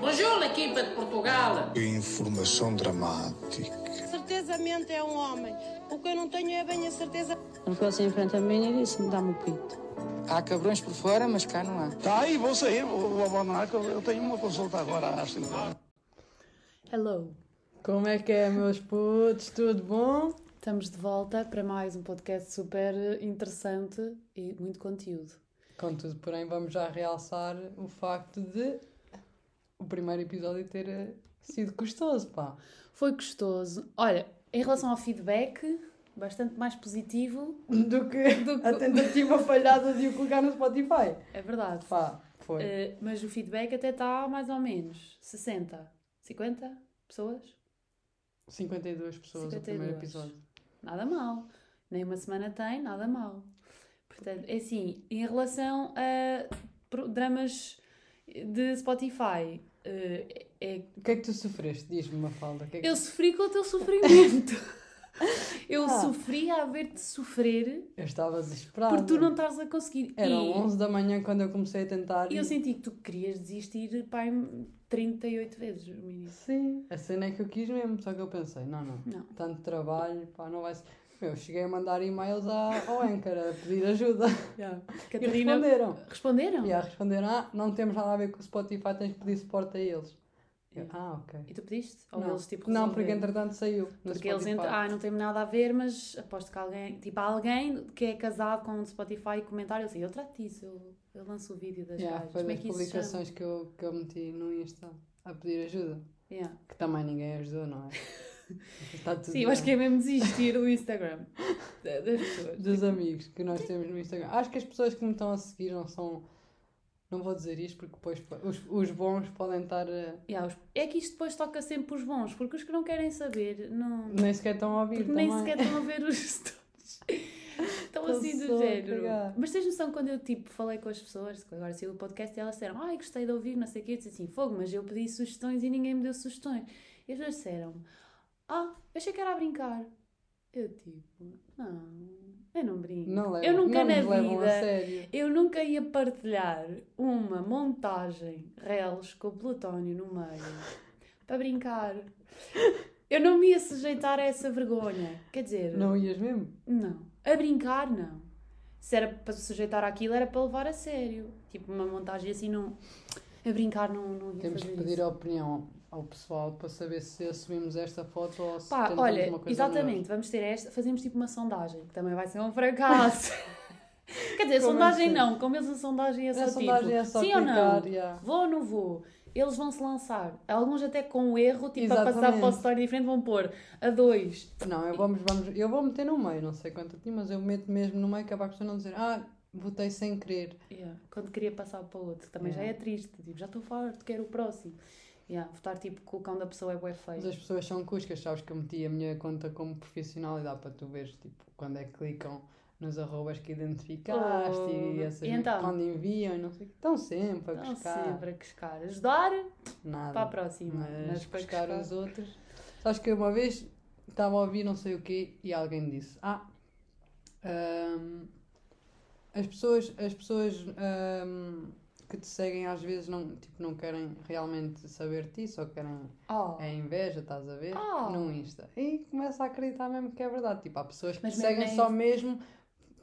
Bonjour, equipa de Portugal. Informação dramática. Certezamente é um homem. O que eu não tenho é bem a certeza. Ele ficou assim em frente a mim e disse-me: dá-me o pito. Há cabrões por fora, mas cá não há. Tá aí, vou sair, vou, vou abandonar, que eu, eu tenho uma consulta agora às 5 horas. Hello, Como é que é, meus putos? Tudo bom? estamos de volta para mais um podcast super interessante e muito conteúdo. Contudo, porém, vamos já realçar o facto de o primeiro episódio ter eh, sido custoso, pá. Foi gostoso. Olha, em relação ao feedback, bastante mais positivo. Do que Do que- a tentativa falhada de o colocar no Spotify. É verdade. Pá, foi. Eh, mas o feedback até está mais ou menos 60, 50 pessoas. 52 pessoas o 52. primeiro episódio. Nada mal. Nem uma semana tem, nada mal. Portanto, é assim, em relação a dramas de Spotify, eh, é O que é que tu sofreste? Diz-me uma falda. Que é que... Eu sofri com o teu sofrimento. Eu Ah. sofri a ver-te sofrer Eu estava desesperado. porque tu não estás a conseguir. Eram e, 11 da manhã quando eu comecei a tentar. e eu senti que tu querias desistir pai, 38 vezes no. Sim, a cena é que eu quis mesmo, só que eu pensei, não, não, Não. tanto trabalho, pá, não vai ser. Eu cheguei a mandar e-mails à- ao Anchor a pedir ajuda. E Catarina. responderam. Responderam? E a responderam, ah, não temos nada a ver com o Spotify, tens que pedir suporte a eles. Eu, ah, ok. E tu pediste? Ou não, eles tipo não, porque entretanto saiu. Porque eles entram, ah, não tem nada a ver, mas aposto que alguém, tipo, alguém que é casado com o Spotify e comentário assim, eu trato disso, eu, eu lanço o vídeo das Yeah, gajas. foi Como é das isso chama? publicações que eu, que eu meti no Insta a pedir ajuda. Yeah. Que também ninguém ajudou, não é? Tudo Sim, eu acho que é mesmo desistir do Instagram da- das pessoas. Dos amigos que nós temos no Instagram. Acho que as pessoas que me estão a seguir não são. Não vou dizer isto porque depois os, os bons podem estar. a- Yeah, os- É que isto depois toca sempre os bons, porque os que não querem saber, não. Nem sequer estão a ouvir nem sequer estão a ver os stories. Estão assim do género. cagar. Mas tens noção quando eu tipo falei com as pessoas, agora saiu o podcast e elas disseram, ai gostei de ouvir, não sei o quê, eu disse assim, fogo, mas eu pedi sugestões e ninguém me deu sugestões. E as pessoas disseram, ah, achei que era a brincar. Eu tipo, não, eu não brinco. Não levam, eu nunca não na vida eu nunca ia partilhar uma montagem reles com o plutónio no meio para brincar. Eu não me ia sujeitar a essa vergonha. Quer dizer, Não ias mesmo? não. A brincar, não. Se era para sujeitar àquilo, era para levar a sério. Tipo, uma montagem assim, não. A brincar, não, não ia Temos que fazer pedir isso. a opinião ao pessoal para saber se assumimos esta foto ou se Pá, tentamos olha, uma coisa exatamente, vamos ter esta, fazemos tipo uma sondagem, que também vai ser um fracasso. Quer dizer, Como sondagem assim? não, como eles a sondagem é só A sondagem tipo, é só sim ou não? yeah. Vou ou não vou? Eles vão se lançar. Alguns até com erro, tipo, a passar Exatamente. para o story diferente, vão pôr a dois. Não, eu, vamos, vamos, eu vou meter no meio, não sei quanto aqui, mas eu meto mesmo no meio que é para a pessoa não dizer, ah, votei sem querer. Yeah. Quando queria passar para o outro, também já é Yeah. triste. Tipo, já estou farto, quero o próximo. Yeah. Votar tipo com o cão da pessoa é bué Mas feio. as pessoas são cuscas, sabes que eu meti a minha conta como profissional e dá para tu veres, tipo, quando é que clicam nos arrobas que identificaste Oh, e essas e então? quando enviam e não sei. Estão sempre a Estão sempre a pescar. Ajudar Nada. para a próxima. Mas, para buscar pescar- os outros. Sabes que uma vez estava a ouvir não sei o quê e alguém disse: Ah, hum, as pessoas, as pessoas hum, que te seguem às vezes não, tipo, não querem realmente saber de ti, só querem Oh. é inveja, estás a ver? Oh. No Insta. E começa a acreditar mesmo que é verdade. Tipo, há pessoas que Mas te seguem nem- só mesmo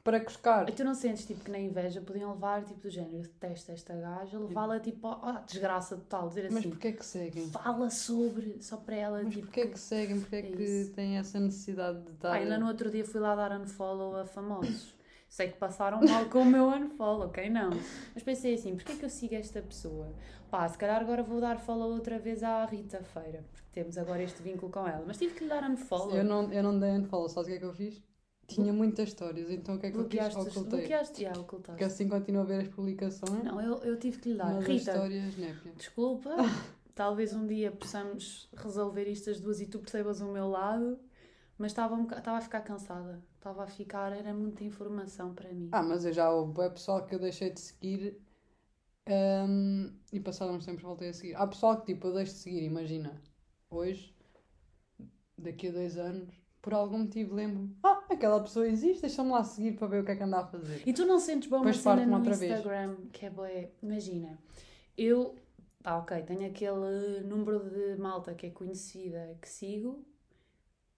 para cuscar. E tu não sentes tipo que na inveja podiam levar tipo do género, detesto esta gaja, levá-la tipo à desgraça total, dizer Mas assim, porquê é que seguem? fala sobre, só para ela, Mas tipo. porquê é que seguem? Porquê é que têm essa necessidade de estar. Ainda no outro dia fui lá dar unfollow a famosos. Sei que passaram mal com o meu unfollow, ok? Não. Mas pensei assim, porquê que eu sigo esta pessoa? Pá, se calhar agora vou dar follow outra vez à Rita Feira, porque temos agora este vínculo com ela. Mas tive que lhe dar unfollow. Eu não, eu não dei unfollow, sabes o que é que eu fiz? Tinha muitas histórias, então o que é que eu fiz? Ocultei. bloqueaste, já, ocultaste. Porque assim continuo a ver as publicações, Não, eu, eu tive que lhe dar. mas Rita, histórias, népia. desculpa, talvez um dia possamos resolver isto as duas e tu percebas o meu lado, mas estava, um a ficar cansada. Estava a ficar, era muita informação para mim. Ah, mas eu já houve bué pessoal que eu deixei de seguir hum, e passado uns tempos voltei a seguir. Há pessoal que tipo eu deixo de seguir, imagina, hoje, daqui a dois anos, por algum motivo lembro ah, aquela pessoa existe, deixa-me lá seguir para ver o que é que anda a fazer. E tu não sentes bom uma Depois cena parte-me no outra vez. Instagram que é bué, imagina, eu pá, ok, tenho aquele número de malta que é conhecida que sigo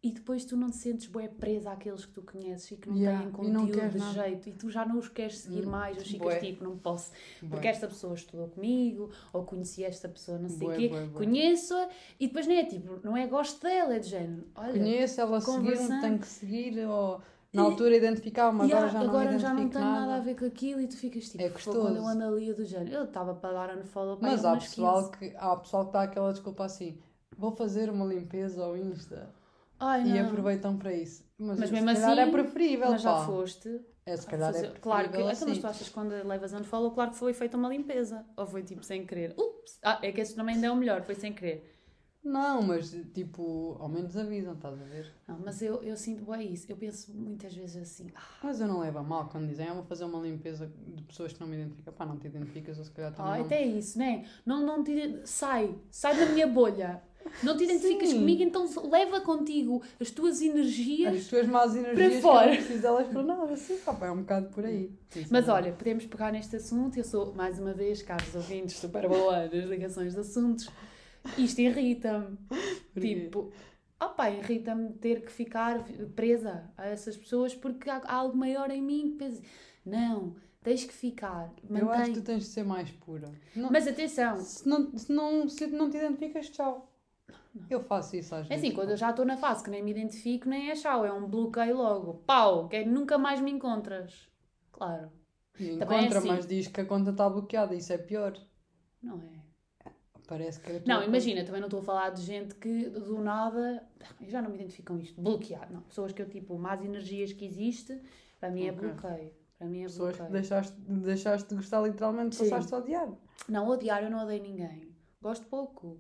e depois tu não te sentes bué presa àqueles que tu conheces e que não Yeah, têm conteúdo de jeito e tu já não os queres seguir Hum, mais, ou ficas tipo, não posso, Bué. porque esta pessoa estudou comigo ou conheci esta pessoa, não sei o quê, conheço-a e depois não é tipo, não é gosto dela, é de género, olha, Conheço, ela conversando. tenho que seguir, ou na altura identificava-me, agora Yeah, já não agora já não tem nada. nada a ver com aquilo e tu ficas tipo, É "Fogo, quando eu ando ali do género, eu estava para dar unfollow para Mas há pessoal, 15. que, há pessoal que dá aquela desculpa assim, vou fazer uma limpeza ao Insta. Ai, E aproveitam para isso. Mas, Mas se mesmo calhar assim, é preferível, Mas já pá. foste. É, se calhar fazer- é preferível Claro que. Então, mas assim. tu achas que quando levas unfollow, claro que foi feita uma limpeza. Ou foi tipo sem querer. Ups! Ah, é que esse também ainda é o melhor, foi sem querer. Não, mas tipo, ao menos avisam, estás a ver? Não, mas eu, eu sinto bem isso. Eu penso muitas vezes assim. Ah, Mas eu não levo a mal quando dizem, ah, vou fazer uma limpeza de pessoas que não me identificam. Pá, não te identificas, ou se calhar também ah, não. até isso, né? Não, não te. Sai! Sai da minha bolha! Não te identificas Sim. comigo, então leva contigo as tuas energias. As tuas más energias que fora. eu não delas para nada, sim, pá, pá, é um bocado por aí. Mas olha, podemos pegar neste assunto. Eu sou, mais uma vez, caros ouvintes, super boa nas ligações de assuntos. Isto irrita-me. Tipo, opá, irrita-me ter que ficar presa a essas pessoas porque há, algo maior em mim que pensa, não, tens que ficar, eu acho que mantém. tu tens de ser mais pura. Não, Mas atenção, se, não, se, não, se não te identificas, tchau. Eu faço isso às é vezes. assim, quando eu já estou na fase que nem me identifico, nem é chau, é um bloqueio logo. Pau, que nunca mais me encontras. Claro, E também é encontra, assim. mas diz que a conta está bloqueada, isso é pior. não é? Parece que é Não, imagina, também não estou a falar de gente que do nada, eu já não me identifico com isto, bloquear. Não, pessoas que eu tipo, más energias que existe, para mim é bloqueio. Para mim é Pessoas que bloqueio. deixaste, deixaste de gostar literalmente, Sim. passaste a odiar. Não, odiar eu não odeio ninguém. Gosto pouco.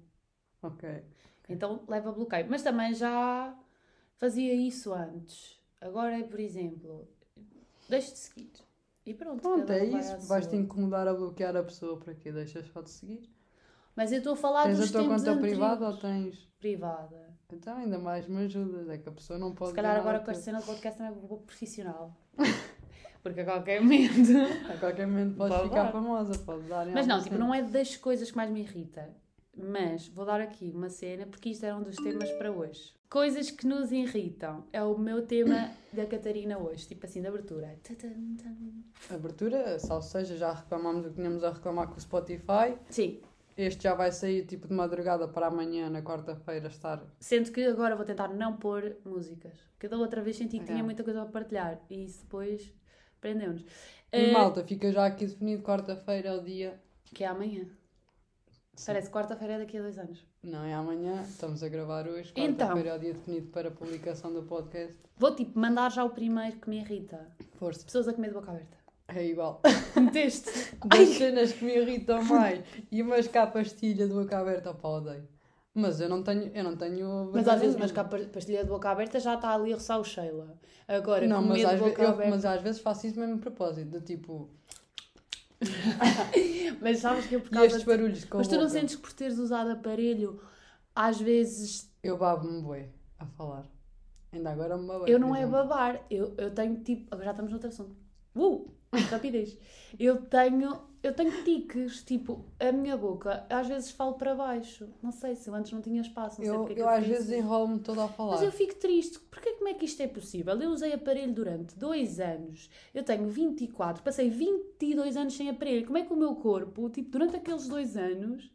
Ok. Então leva bloqueio. Mas também já fazia isso antes. Agora é, por exemplo, deixo de seguir. E pronto. Pronto, é vai isso. Vais-te incomodar a bloquear a pessoa para quê? Deixas só de seguir. Mas eu estou a falar tens dos a tua tempos conta privada ou tens. Privada. Então ainda mais me ajudas. É que a pessoa não pode. Se calhar agora com teu. cena do podcast também vou profissional. Porque a qualquer momento. A qualquer momento podes Pode ficar dar. famosa, pode dar. Mas não, tipo, não é das coisas que mais me irrita. Mas vou dar aqui uma cena, porque isto era um dos temas para hoje. Coisas que nos irritam. É o meu tema da Catarina hoje, tipo assim, de abertura. Abertura, salvo seja, já reclamámos o que tínhamos a reclamar com o Spotify. Sim, Este já vai sair tipo de madrugada para amanhã, na quarta-feira, estar. sendo que agora vou tentar não pôr músicas. Porque da outra vez senti que tinha É. muita coisa para partilhar e isso depois prendeu-nos. E Eh, malta, fica já aqui definido quarta-feira é o dia. Que é amanhã. Parece quarta-feira é daqui a dois anos. Não é amanhã, estamos a gravar hoje. Então. Quarta-feira é o dia definido para a publicação do podcast. Vou tipo mandar já o primeiro que me irrita. Força. Pessoas a comer de boca aberta. É igual. Meteste? Das cenas que me irritam mais e umas cá pastilha de boca aberta para odeio. Mas eu não tenho. Eu não tenho Mas às vezes, vantagem mas cá nenhuma. pa- pastilha de boca aberta já está ali a roçar o Sheila. Agora, Não, mas de às, ve- boca eu- aberta. mas às vezes faço isso mesmo de propósito. Do tipo. Mas sabes que eu por E causa estes de- barulhos com Mas tu não boca? sentes que por teres usado aparelho, às vezes. Eu babo-me bué a falar. Ainda agora me babei. Eu não é babar, eu, eu tenho tipo. Agora já estamos noutro assunto. Uh! Rapidez. Eu tenho. Eu tenho tiques, tipo, a minha boca, às vezes falo para baixo. Não sei se eu antes não tinha espaço, não sei Eu, porque é que eu às vezes enrolo-me toda a falar. Mas eu fico triste. Porque como é que isto é possível? Eu usei aparelho durante dois anos. Eu tenho 24. Passei 22 anos sem aparelho. Como é que o meu corpo, tipo, durante aqueles dois anos,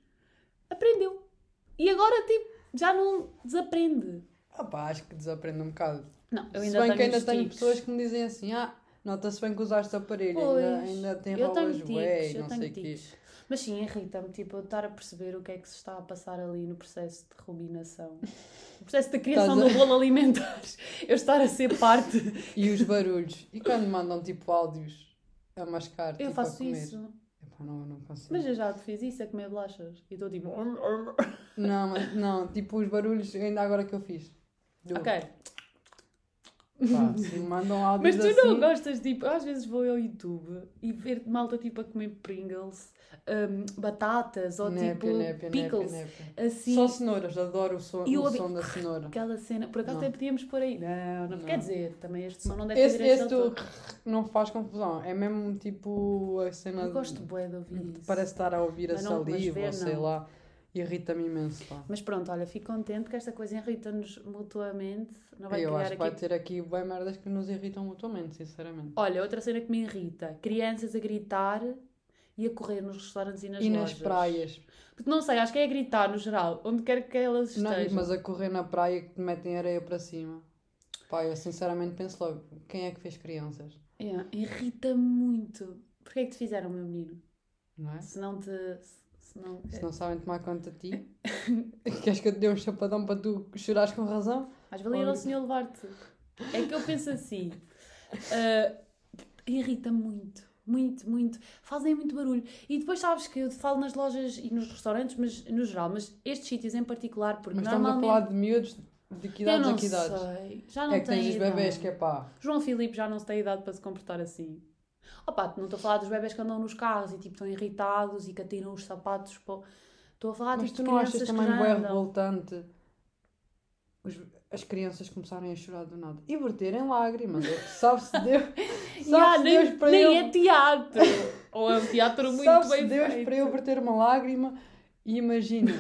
aprendeu? E agora, tipo, já não desaprende. Ah pá, acho que desaprendo um bocado. Não, eu Se ainda bem tenho que ainda tenho pessoas que me dizem assim, ah, nota-se bem que usaste aparelho, Pois, ainda, ainda tem rolas bué não tenho sei o tiques. Mas sim, irrita-me, tipo, eu estar a perceber o que é que se está a passar ali no processo de ruminação. O processo da criação do bolo alimentar. Eu estar a ser parte. E os barulhos. E quando mandam tipo áudios a mascar, Eu tipo, faço isso. Epá, não, não consigo. Mas eu já te fiz isso, a comer bolachas. E estou tipo. Não, mas não, tipo os barulhos, ainda agora que eu fiz. Do- Ok. Pá, se me mandam áudios Mas tu assim... não gostas, tipo, às vezes vou ao YouTube e ver malta tipo a comer Pringles, hum, batatas ou Népia, tipo népia, pickles. népia. Assim, Só cenouras, adoro o som, E o som da cenoura. aquela cena. Por acaso Não. até podíamos pôr aí. Não, não, Não. quer dizer, também este som não deve Esse, ter esse de do não faz confusão, é mesmo tipo a cena Eu de- gosto bué de ouvir isso. Parece estar a ouvir a Mas mas saliva ou sei lá. Irrita-me imenso, pá. Mas pronto, olha, fico contente que esta coisa irrita-nos mutuamente. Não vai Eu acho que aqui vai ter aqui bem merdas que nos irritam mutuamente, sinceramente. Olha, outra cena que me irrita: crianças a gritar e a correr nos restaurantes e nas e lojas. nas praias. Porque não sei, acho que é a gritar no geral, onde quer que elas Não, estejam. mas a correr na praia que te metem areia para cima. Pá, eu sinceramente penso logo, quem é que fez crianças? Yeah, Irrita-me muito. Porquê é que te fizeram, meu menino? Não é? Se não te. Se não... Se não sabem tomar conta de ti, queres que eu te dê um chapadão para tu chorares com razão? Mas valia ir ao senhor levar-te. É que eu penso assim. ah, Irrita-me muito. Muito, muito. Fazem muito barulho. E depois sabes que eu falo nas lojas e nos restaurantes, mas no geral, mas estes sítios em particular, porque Mas estamos a normalmente. falar de miúdos de que idades não a que idades? sei. Já não É que tens tenho os idade. que é pá. João Filipe já não se tem idade para se comportar assim. Opa, não estou a falar dos bebés que andam nos carros e tipo estão irritados e que atiram os sapatos. Pô. Estou a falar Mas tipo, tu não achas também andam. revoltante os- as crianças começarem a chorar do nada e verterem lágrimas? É Sabe-se Deus, sabe-se Ya, nem Deus para nem eu, é teatro. Ou é um teatro muito sabe-se bem Deus feito. para eu verter uma lágrima e imagina,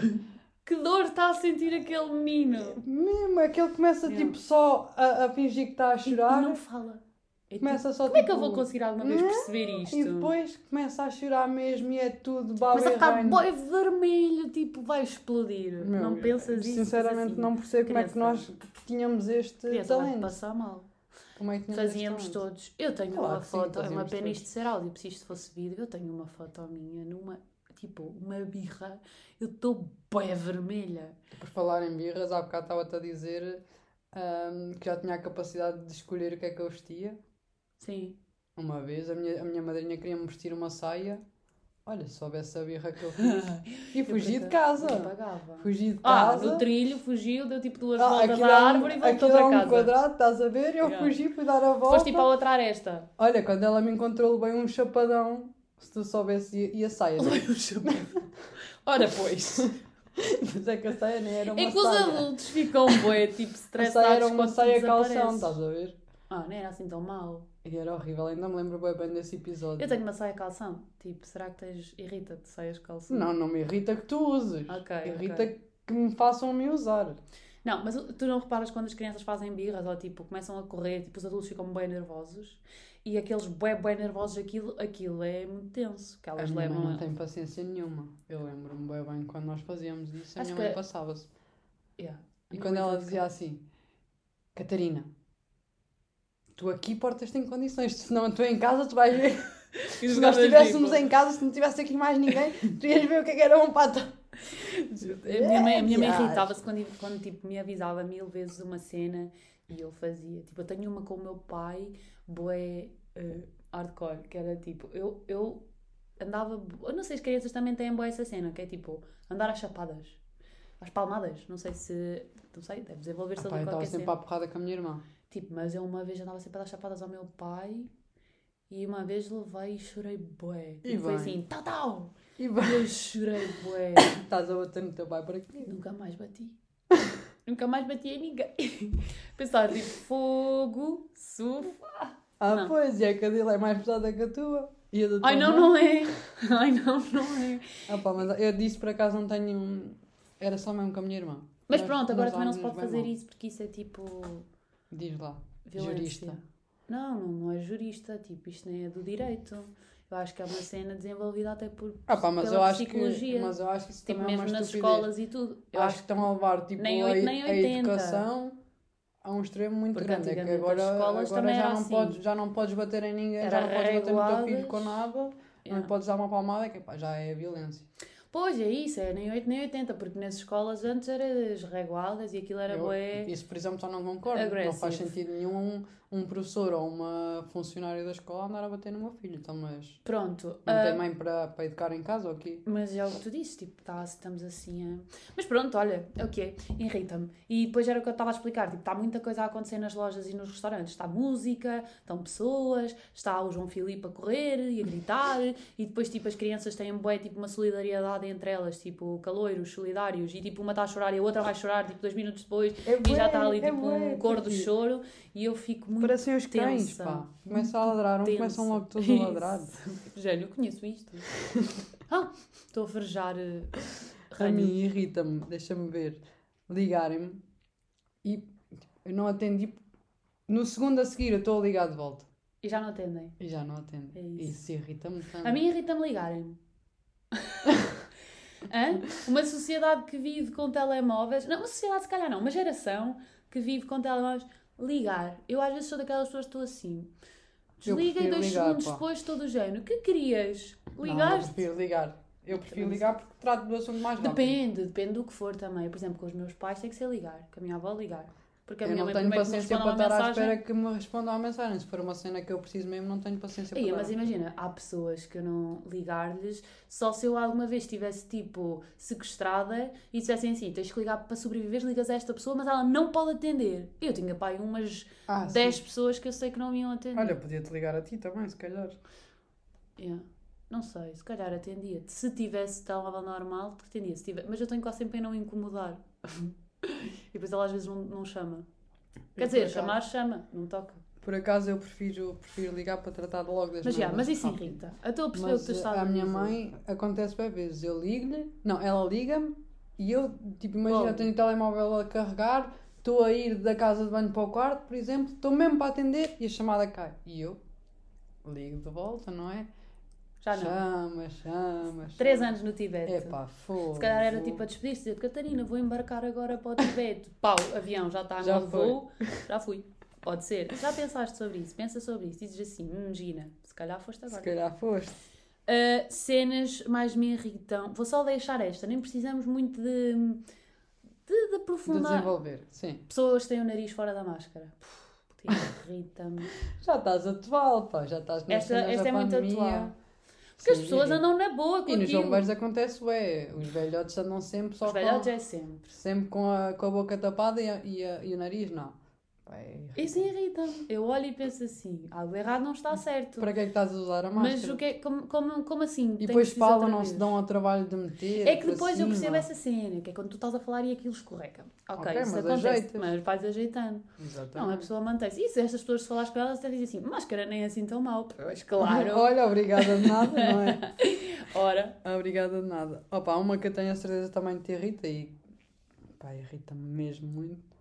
Que dor está a sentir aquele menino. mesmo é que ele começa Yeah. tipo só a, a fingir que está a E, e chorar, não fala. É tipo, começa só como é que eu tipo, vou conseguir alguma vez "Hum?" perceber isto? E depois começa a chorar mesmo e é tudo baba Mas a ficar boi vermelho, tipo, vai explodir. Meu, não pensas isso? Sinceramente assim. não percebo como é que nós tínhamos este Criança talento. passar mal. Como é que Fazíamos todos. Eu tenho Claro uma que sim, foto, é uma pena isto ser áudio, se isto fosse vídeo, eu tenho uma foto minha numa, tipo, uma birra, eu estou bem vermelha. Por falar em birras, há bocado estava-te a dizer ahm, que já tinha a capacidade de escolher o que é que eu vestia. Sim. Uma vez a minha, a minha madrinha queria-me vestir uma saia. Olha, se soubesse a birra que eu fiz. E fugi de casa. Fugi de Ah, casa. no trilho, fugiu, deu tipo duas Ah, voltas à é um- árvore e voltou para é um casa. quadrado, estás a ver? Eu Yeah. fugi, fui dar a volta. Foste tipo a outra aresta. Olha, quando ela me encontrou, levei um chapadão. Se tu soubesse, e, e a saia. né? Ora, pois. Mas é que a saia nem era uma É que os saia. adultos ficam bué, tipo, A estressados saia era uma saia calção, estás a ver? Ah, não era assim tão mal. E era horrível, ainda me lembro bem, bem desse episódio. Eu tenho uma saia calção. Tipo, será que tens... Irrita-te saias calção? Não, não me irrita que tu uses. Ok, irrita ok. que me façam mim usar. Não, mas tu não reparas quando as crianças fazem birras ou tipo começam a correr, tipo os adultos ficam bem nervosos e aqueles bué, bué nervosos, aquilo, aquilo é muito tenso, que A elas minha mãe levam não tem paciência nenhuma. Eu lembro-me bem bem quando nós fazíamos isso, a Acho minha mãe que- passava-se. Yeah. E quando ela dizia assim, Catarina, tu aqui portas-te em condições, senão tu em casa tu vais ver. Se nós estivéssemos em casa, se não tivesse aqui mais ninguém, tu ias ver o que é que era um pato. A minha mãe, a minha mãe Yes. irritava-se quando, quando tipo, me avisava mil vezes uma cena e eu fazia. Tipo, eu tenho uma com o meu pai, bué eh, hardcore, que era tipo, eu, eu andava. Eu não sei, as crianças também têm boa essa cena, que é tipo, andar às chapadas, às palmadas. Não sei se. Não sei, deve desenvolver-se Pá, eu ali estava qualquer sempre cena. à porrada com a minha irmã. Tipo, mas eu uma vez andava sempre a dar chapadas ao meu pai e uma vez levei e chorei bué. E E foi bem. assim, tal, tal. E vai, eu chorei bué. estás a bater no teu pai por aqui. Nunca mais bati. Nunca mais bati em ninguém. Pensar tipo fogo, sofá. Ah, Não. pois, e é que a dele é mais pesada que a tua. E a da tua Ai não, não é. Ai não, não é. Ah, pá, mas eu disse por acaso não tenho. Era só mesmo com a minha irmã. Mas pronto, agora também não se pode bem fazer mal. isso porque isso é tipo Diz lá. violência. Jurista. Não, não, não é jurista. Tipo, isto nem é do direito. Eu acho que é uma cena desenvolvida até por Ah, pá, mas eu acho que. Mas eu acho que isso tipo, também é mesmo uma nas escolas e tudo. Eu acho que estão a levar tipo, Nem a, oito, nem a 80. educação a um extremo muito Porque grande. É que agora, agora já, não assim. podes, já não podes bater em ninguém, Era já não podes bater no teu filho com nada, não Yeah. lhe podes dar uma palmada, que pá, já é violência. Pois é isso, é nem 8 nem 80, porque nas escolas antes era as reguadas e aquilo era Eu- bué. Isso, por exemplo, só não concordo. Não faz sentido nenhum um, professor ou uma funcionária da escola andar a bater no meu filho. Então, mas Pronto. não ah, tem mãe para, para educar em casa ou quê? Mas é o que tu disse, tipo, tá, estamos assim a... Mas pronto, olha, é o que é, irrita-me. E depois era o que eu estava a explicar, tipo, está muita coisa a acontecer nas lojas e nos restaurantes. Está música, estão pessoas, está o João Filipe a correr e a gritar, e depois, tipo, as crianças têm bué, tipo, uma solidariedade entre elas, tipo, caloiros, solidários, e tipo, uma está a chorar e a outra vai chorar, tipo, dois minutos depois, É e já está ali, é tipo, bué, um cor do porque choro, e eu fico muito Parecem os cães, tensa, pá. Começam a ladrar, tensa. começam logo todos a ladrar. Génio, eu conheço isto. ah, estou a farejar uh, A mim irrita-me, deixa-me ver, ligarem-me e eu não atendi. No segundo a seguir eu estou a ligar de volta E já não atendem. e já não atendo. É isso. Isso irrita-me tanto. A mim irrita-me ligarem-me. Uma sociedade que vive com telemóveis. Não, uma sociedade se calhar não, uma geração que vive com telemóveis. Ligar. Eu às vezes sou daquelas pessoas que estou assim. Desliga e dois ligar, segundos pá. depois todo o género. Que querias? Não, eu Ligaste? prefiro ligar. Eu prefiro ligar porque trato do assunto mais rápido. Depende, depende do que for também. Por exemplo, com os meus pais tem que ser ligar. Com a minha avó ligar. Porque a Eu minha não mãe tenho paciência para estar à espera que me respondam à mensagem. Se for uma cena que eu preciso mesmo, não tenho paciência para mas imagina, há pessoas que eu não ligar-lhes só se eu alguma vez estivesse tipo sequestrada e dissessem assim: tens que ligar para sobreviver, ligas a esta pessoa, mas ela não pode atender. Eu tinha pai umas Ah, 10 sim. pessoas que eu sei que não me iam atender. Olha, podia-te ligar a ti também, se calhar. Yeah. Não sei, se calhar atendia-te. Se tivesse telemóvel normal, te atendia. Se tiver... Mas eu tenho quase sempre em não incomodar. e depois ela às vezes não, não chama. Quer dizer, acaso- chamar, chama, não toca. Por acaso eu prefiro, prefiro ligar para tratar logo das Mas, já, mas isso rápido. irrita. Eu estou a perceber o que tu estás a a minha mãe acontece bem vezes. Eu ligo-lhe, não, ela liga-me e eu, tipo, imagina, tenho o telemóvel a carregar, estou a ir da casa de banho para o quarto, por exemplo, estou mesmo para atender e a chamada cai. E eu ligo de volta, não é? Já não. Chama, chama, Três chama. anos no Tibete. É pá, foda Se calhar era tipo a despedir-se, dizer, Catarina, vou embarcar agora para o Tibete. Pau, avião, já está Já voo. Já fui. Pode ser. Já pensaste sobre isso? Pensa sobre isso. Dizes assim, hum, Gina, se calhar foste Se agora. calhar foste. Uh, cenas mais me irritam. Vou só deixar esta, nem precisamos muito de, de, de De aprofundar. desenvolver, sim. Pessoas têm o nariz fora da máscara. Puf, Irrita-me. Já estás atual, pá, já estás nas Esta, esta é muito atual. Porque as pessoas andam na boa com E nos aquilo. bombeiros acontece, ué, os velhotes andam sempre só Os com, velhotes é sempre. sempre com a, com a boca tapada e, a- e, a- e o nariz não. É. Isso irrita-me. Eu olho e penso assim, algo errado não está certo. Para que é que estás a usar a máscara? Mas o que é, como, como, como assim? E depois falam, não se dão ao trabalho de meter. É que depois eu percebo essa cena, que é quando tu estás a falar e aquilo escorrega. Ok, Ok, isso mas acontece, ajeitas. mas vais ajeitando. Exatamente. Não, a pessoa mantém-se. E se estas pessoas se falares com elas, até dizem assim, máscara nem é assim tão mal. Pois, claro. Olha, obrigada de nada, não é? Ora, Obrigada de nada. Opa, uma que eu tenho a certeza também te irrita e pá, irrita-me mesmo muito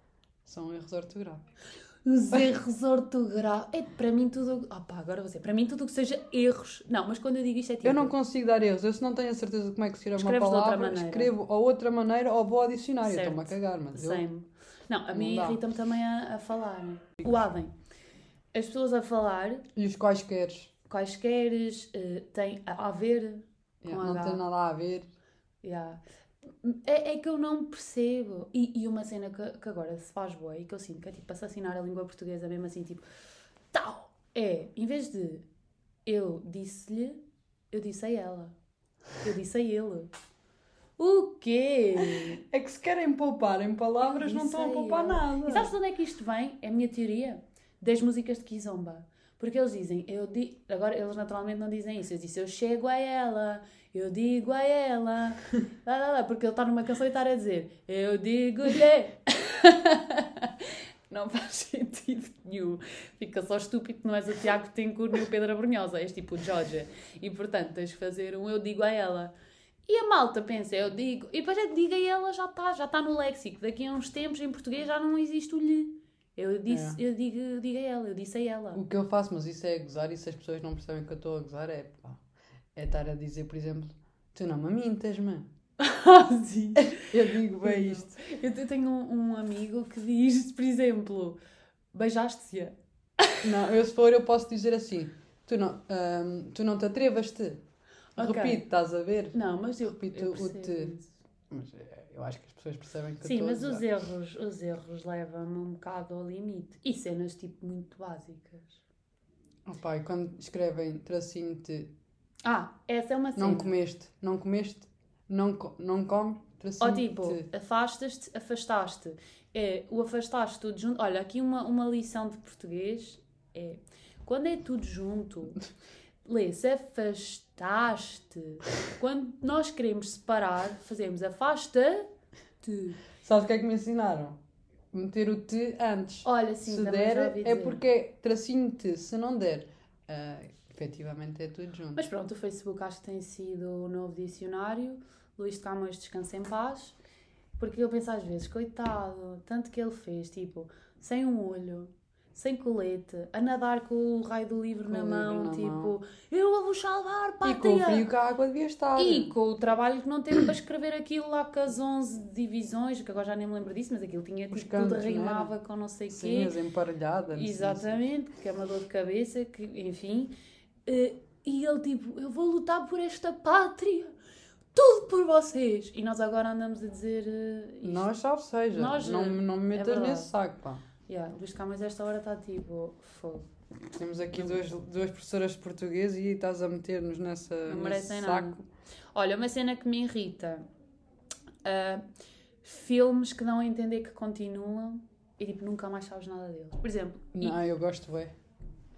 são erros ortográficos. os erros ortográficos. É para mim tudo. Ah pá, agora você. Para mim tudo o que seja erros. Não, mas quando eu digo isto é tipo. Eu não consigo dar erros. Eu se não tenho a certeza de como é que se escreve uma palavra, maneira. escrevo ou outra maneira ou vou ao dicionário. Estou-me a cagar, mas eu... Same. Não, a mim irrita-me também a, a falar. O Adem. As pessoas a falar, E os quaisqueres? quaisqueres, eh, tem a, a ver. Com Yeah, não H. tem nada a ver. Yeah. É, é que eu não percebo. E, e uma cena que, que agora se faz boa e que eu sinto que é tipo assassinar a língua portuguesa mesmo assim, tipo, tal. É, em vez de eu disse-lhe, eu disse a ela. Eu disse a ele. O quê? É que se querem poupar em palavras, não estão a poupar nada. E sabes de onde é que isto vem? É a minha teoria. Das músicas de Kizomba. Porque eles dizem, eu di... agora eles naturalmente não dizem isso. Eu disse, eu chego a ela, eu digo a ela. lá, lá, lá, porque ele está numa canção e está a dizer, eu digo-lhe. não faz sentido nenhum. Fica só estúpido, não és o Tiago Tencourt nem o Pedro Abrunhosa, és tipo o Georgia. E portanto tens que fazer um eu digo a ela. E a malta pensa, eu digo, e depois é diga a ela, já está, já está no léxico. Daqui a uns tempos em português já não existe o lhe. Eu disse, eu digo, diga a ela, eu disse a ela. O que eu faço, mas isso é gozar, e se as pessoas não percebem que eu estou a gozar, é pá, é estar a dizer, por exemplo, tu não me mintas-me. Ah, sim. Eu digo bem isto. Eu te- tenho um, um amigo que diz, por exemplo, beijaste-se. Não, eu se for, eu posso dizer assim, tu não, ahm, tu não te atrevas-te. Ok. Repito, estás a ver? Não, mas eu Repito eu o te. Mas é, eu acho que as pessoas percebem que Sim, mas os erros, os erros levam-me um bocado ao limite. E cenas tipo muito básicas. Oh, pai, quando escrevem tracinho de Ah, essa é uma cena. não comeste, não comeste, não, co não comes, tracinho Ou tipo, de... afastas-te, afastaste. É, o afastaste tudo junto. Olha, aqui uma, uma lição de português é quando é tudo junto, lê-se afastaste. Quando nós queremos separar, fazemos afasta-te. Sabe o que é que me ensinaram? Meter o te antes. Olha, sim, se der, é porque é tracinho de, se não der, ah, efetivamente é tudo junto. Mas pronto, o Facebook acho que tem sido o novo dicionário. Luís de Camões descansa em paz. Porque eu penso às vezes, coitado, tanto que ele fez, tipo, sem um olho, sem colete, a nadar com o raio do livro Com na o livro mão, na tipo, mão. eu vou vos salvar, e pátria! com o frio que a água devia estar. E com o trabalho que não teve para escrever aquilo lá com as 11 divisões, que agora já nem me lembro disso, mas aquilo tinha tipo, cantos, tudo não era? rimava com não sei o Sim, quê. as emparelhadas. não. Exatamente, que é uma dor de cabeça, que, enfim. Eh, e ele tipo, eu vou lutar por esta pátria, tudo por vocês. E nós agora andamos a dizer eh, isto. Nós, salve seja. Nós, não, não me é metas verdade. nesse saco, pá. Yeah, Luís Camões esta hora está tipo, fogo. Temos aqui duas, duas professoras de português e estás a meter-nos nessa, Não nesse saco. nada. Olha, uma cena que me irrita. ah, filmes que dão a entender que continuam e tipo, nunca mais sabes nada deles. Por exemplo, e- Não, eu gosto, bem.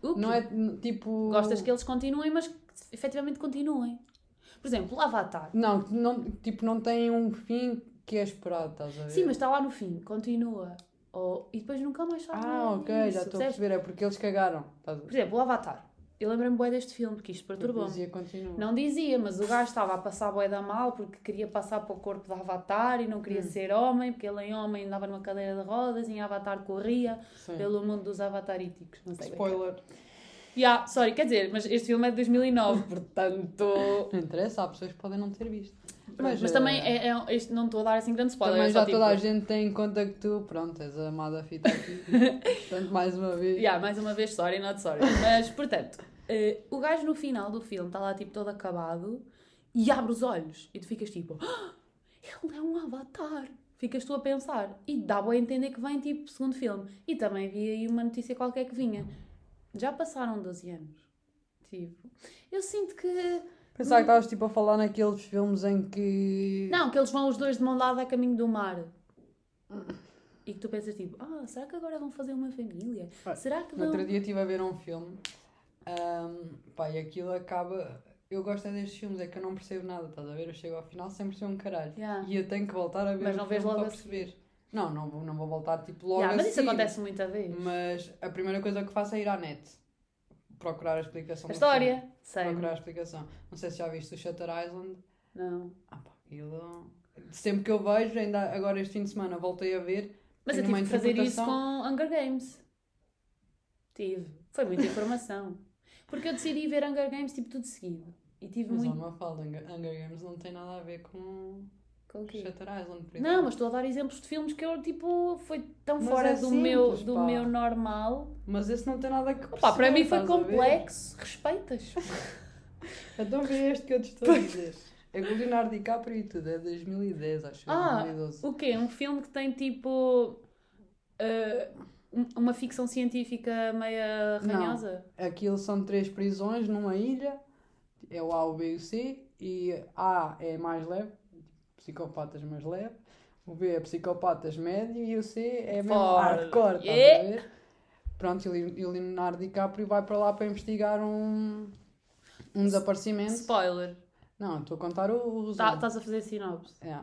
Não é tipo. Gostas que eles continuem, mas que efetivamente continuem. Por exemplo, Avatar. Não, não, tipo, não tem um fim que é esperado, estás a ver? Sim, mas está lá no fim, continua. Ou, e depois nunca mais sabes Ah, ok, disso, já estou a perceber. É porque eles cagaram. Por exemplo, o Avatar. Eu lembro-me bem deste filme, porque isto perturbou-me. Dizia continua. Não dizia, mas o gajo estava a passar bué da mal porque queria passar para o corpo de Avatar e não Hum. queria ser homem, porque ele em homem andava numa cadeira de rodas e em Avatar corria Sim. pelo mundo dos avataríticos. Não sei bem. Spoiler. Yeah, sorry, quer dizer, mas este filme é de 2009, portanto... Não interessa, há pessoas que podem não ter visto. Mas, eh, também é, é, este, não estou a dar assim grande spoiler. Também é já toda a tipo- gente tem em conta que tu, pronto, és a amada fita aqui. Portanto, mais uma vez. Yeah, mais uma vez, sorry, not sorry. Mas, portanto, eh, o gajo no final do filme está lá tipo todo acabado e abre os olhos e tu ficas tipo, "Ah, ele é um avatar. Ficas tu a pensar. E dá a entender que vem tipo segundo filme. E também vi aí uma notícia qualquer que vinha. Já passaram 12 anos. Tipo, eu sinto que. Pensava que estavas tipo a falar naqueles filmes em que. Não, que eles vão os dois de mão dada a caminho do mar. E que tu pensas tipo, ah, será que agora vão fazer uma família? Ah, Será que No vão. outro dia estive a ver um filme. ahm, pá, e aquilo acaba. Eu gosto é destes filmes, é que eu não percebo nada, estás a ver? Eu chego ao final sem perceber um caralho. Yeah. E eu tenho que voltar a ver Mas o não vês logo para a perceber. Não, não vou, não vou voltar tipo logo Yeah, a mas isso acontece muita vez. Mas a primeira coisa que faço é ir à net. Procurar a explicação A história, filme. sei. Procurar a explicação. Não sei se já viste o Shutter Island. Não. Ah pá, aquilo... Sempre que eu vejo, ainda agora este fim de semana voltei a ver. Mas eu tive que fazer isso com Hunger Games. Tive. Foi muita informação. Porque eu decidi ver Hunger Games tipo tudo seguido. E tive Mas muito. uma falda, Hunger Games não tem nada a ver com Com quê? Shutter Island, por Não, exemplo. mas estou a dar exemplos de filmes que eu tipo foi tão Mas fora é do, meu, simples, do pá. meu normal. Mas esse não tem nada a ver para mim foi complexo. Respeitas. Então vê este que eu te estou a dizer. É com o Leonardo DiCaprio e tudo, é 2010, acho. Ah, 2012. O quê? Um filme que tem tipo. ah, um- uma ficção científica meia Não. ranhosa? Aquilo são três prisões numa ilha, é o A, o B e o C, e A é mais leve, psicopatas mais leve, o B é psicopatas médio e o C é mesmo hardcore, estás Yeah. a ver? Pronto, e o Le- o Leonardo DiCaprio vai para lá para investigar um, um desaparecimento. Spoiler. Não, estou a contar o. Tá- Estás a fazer sinopse. É.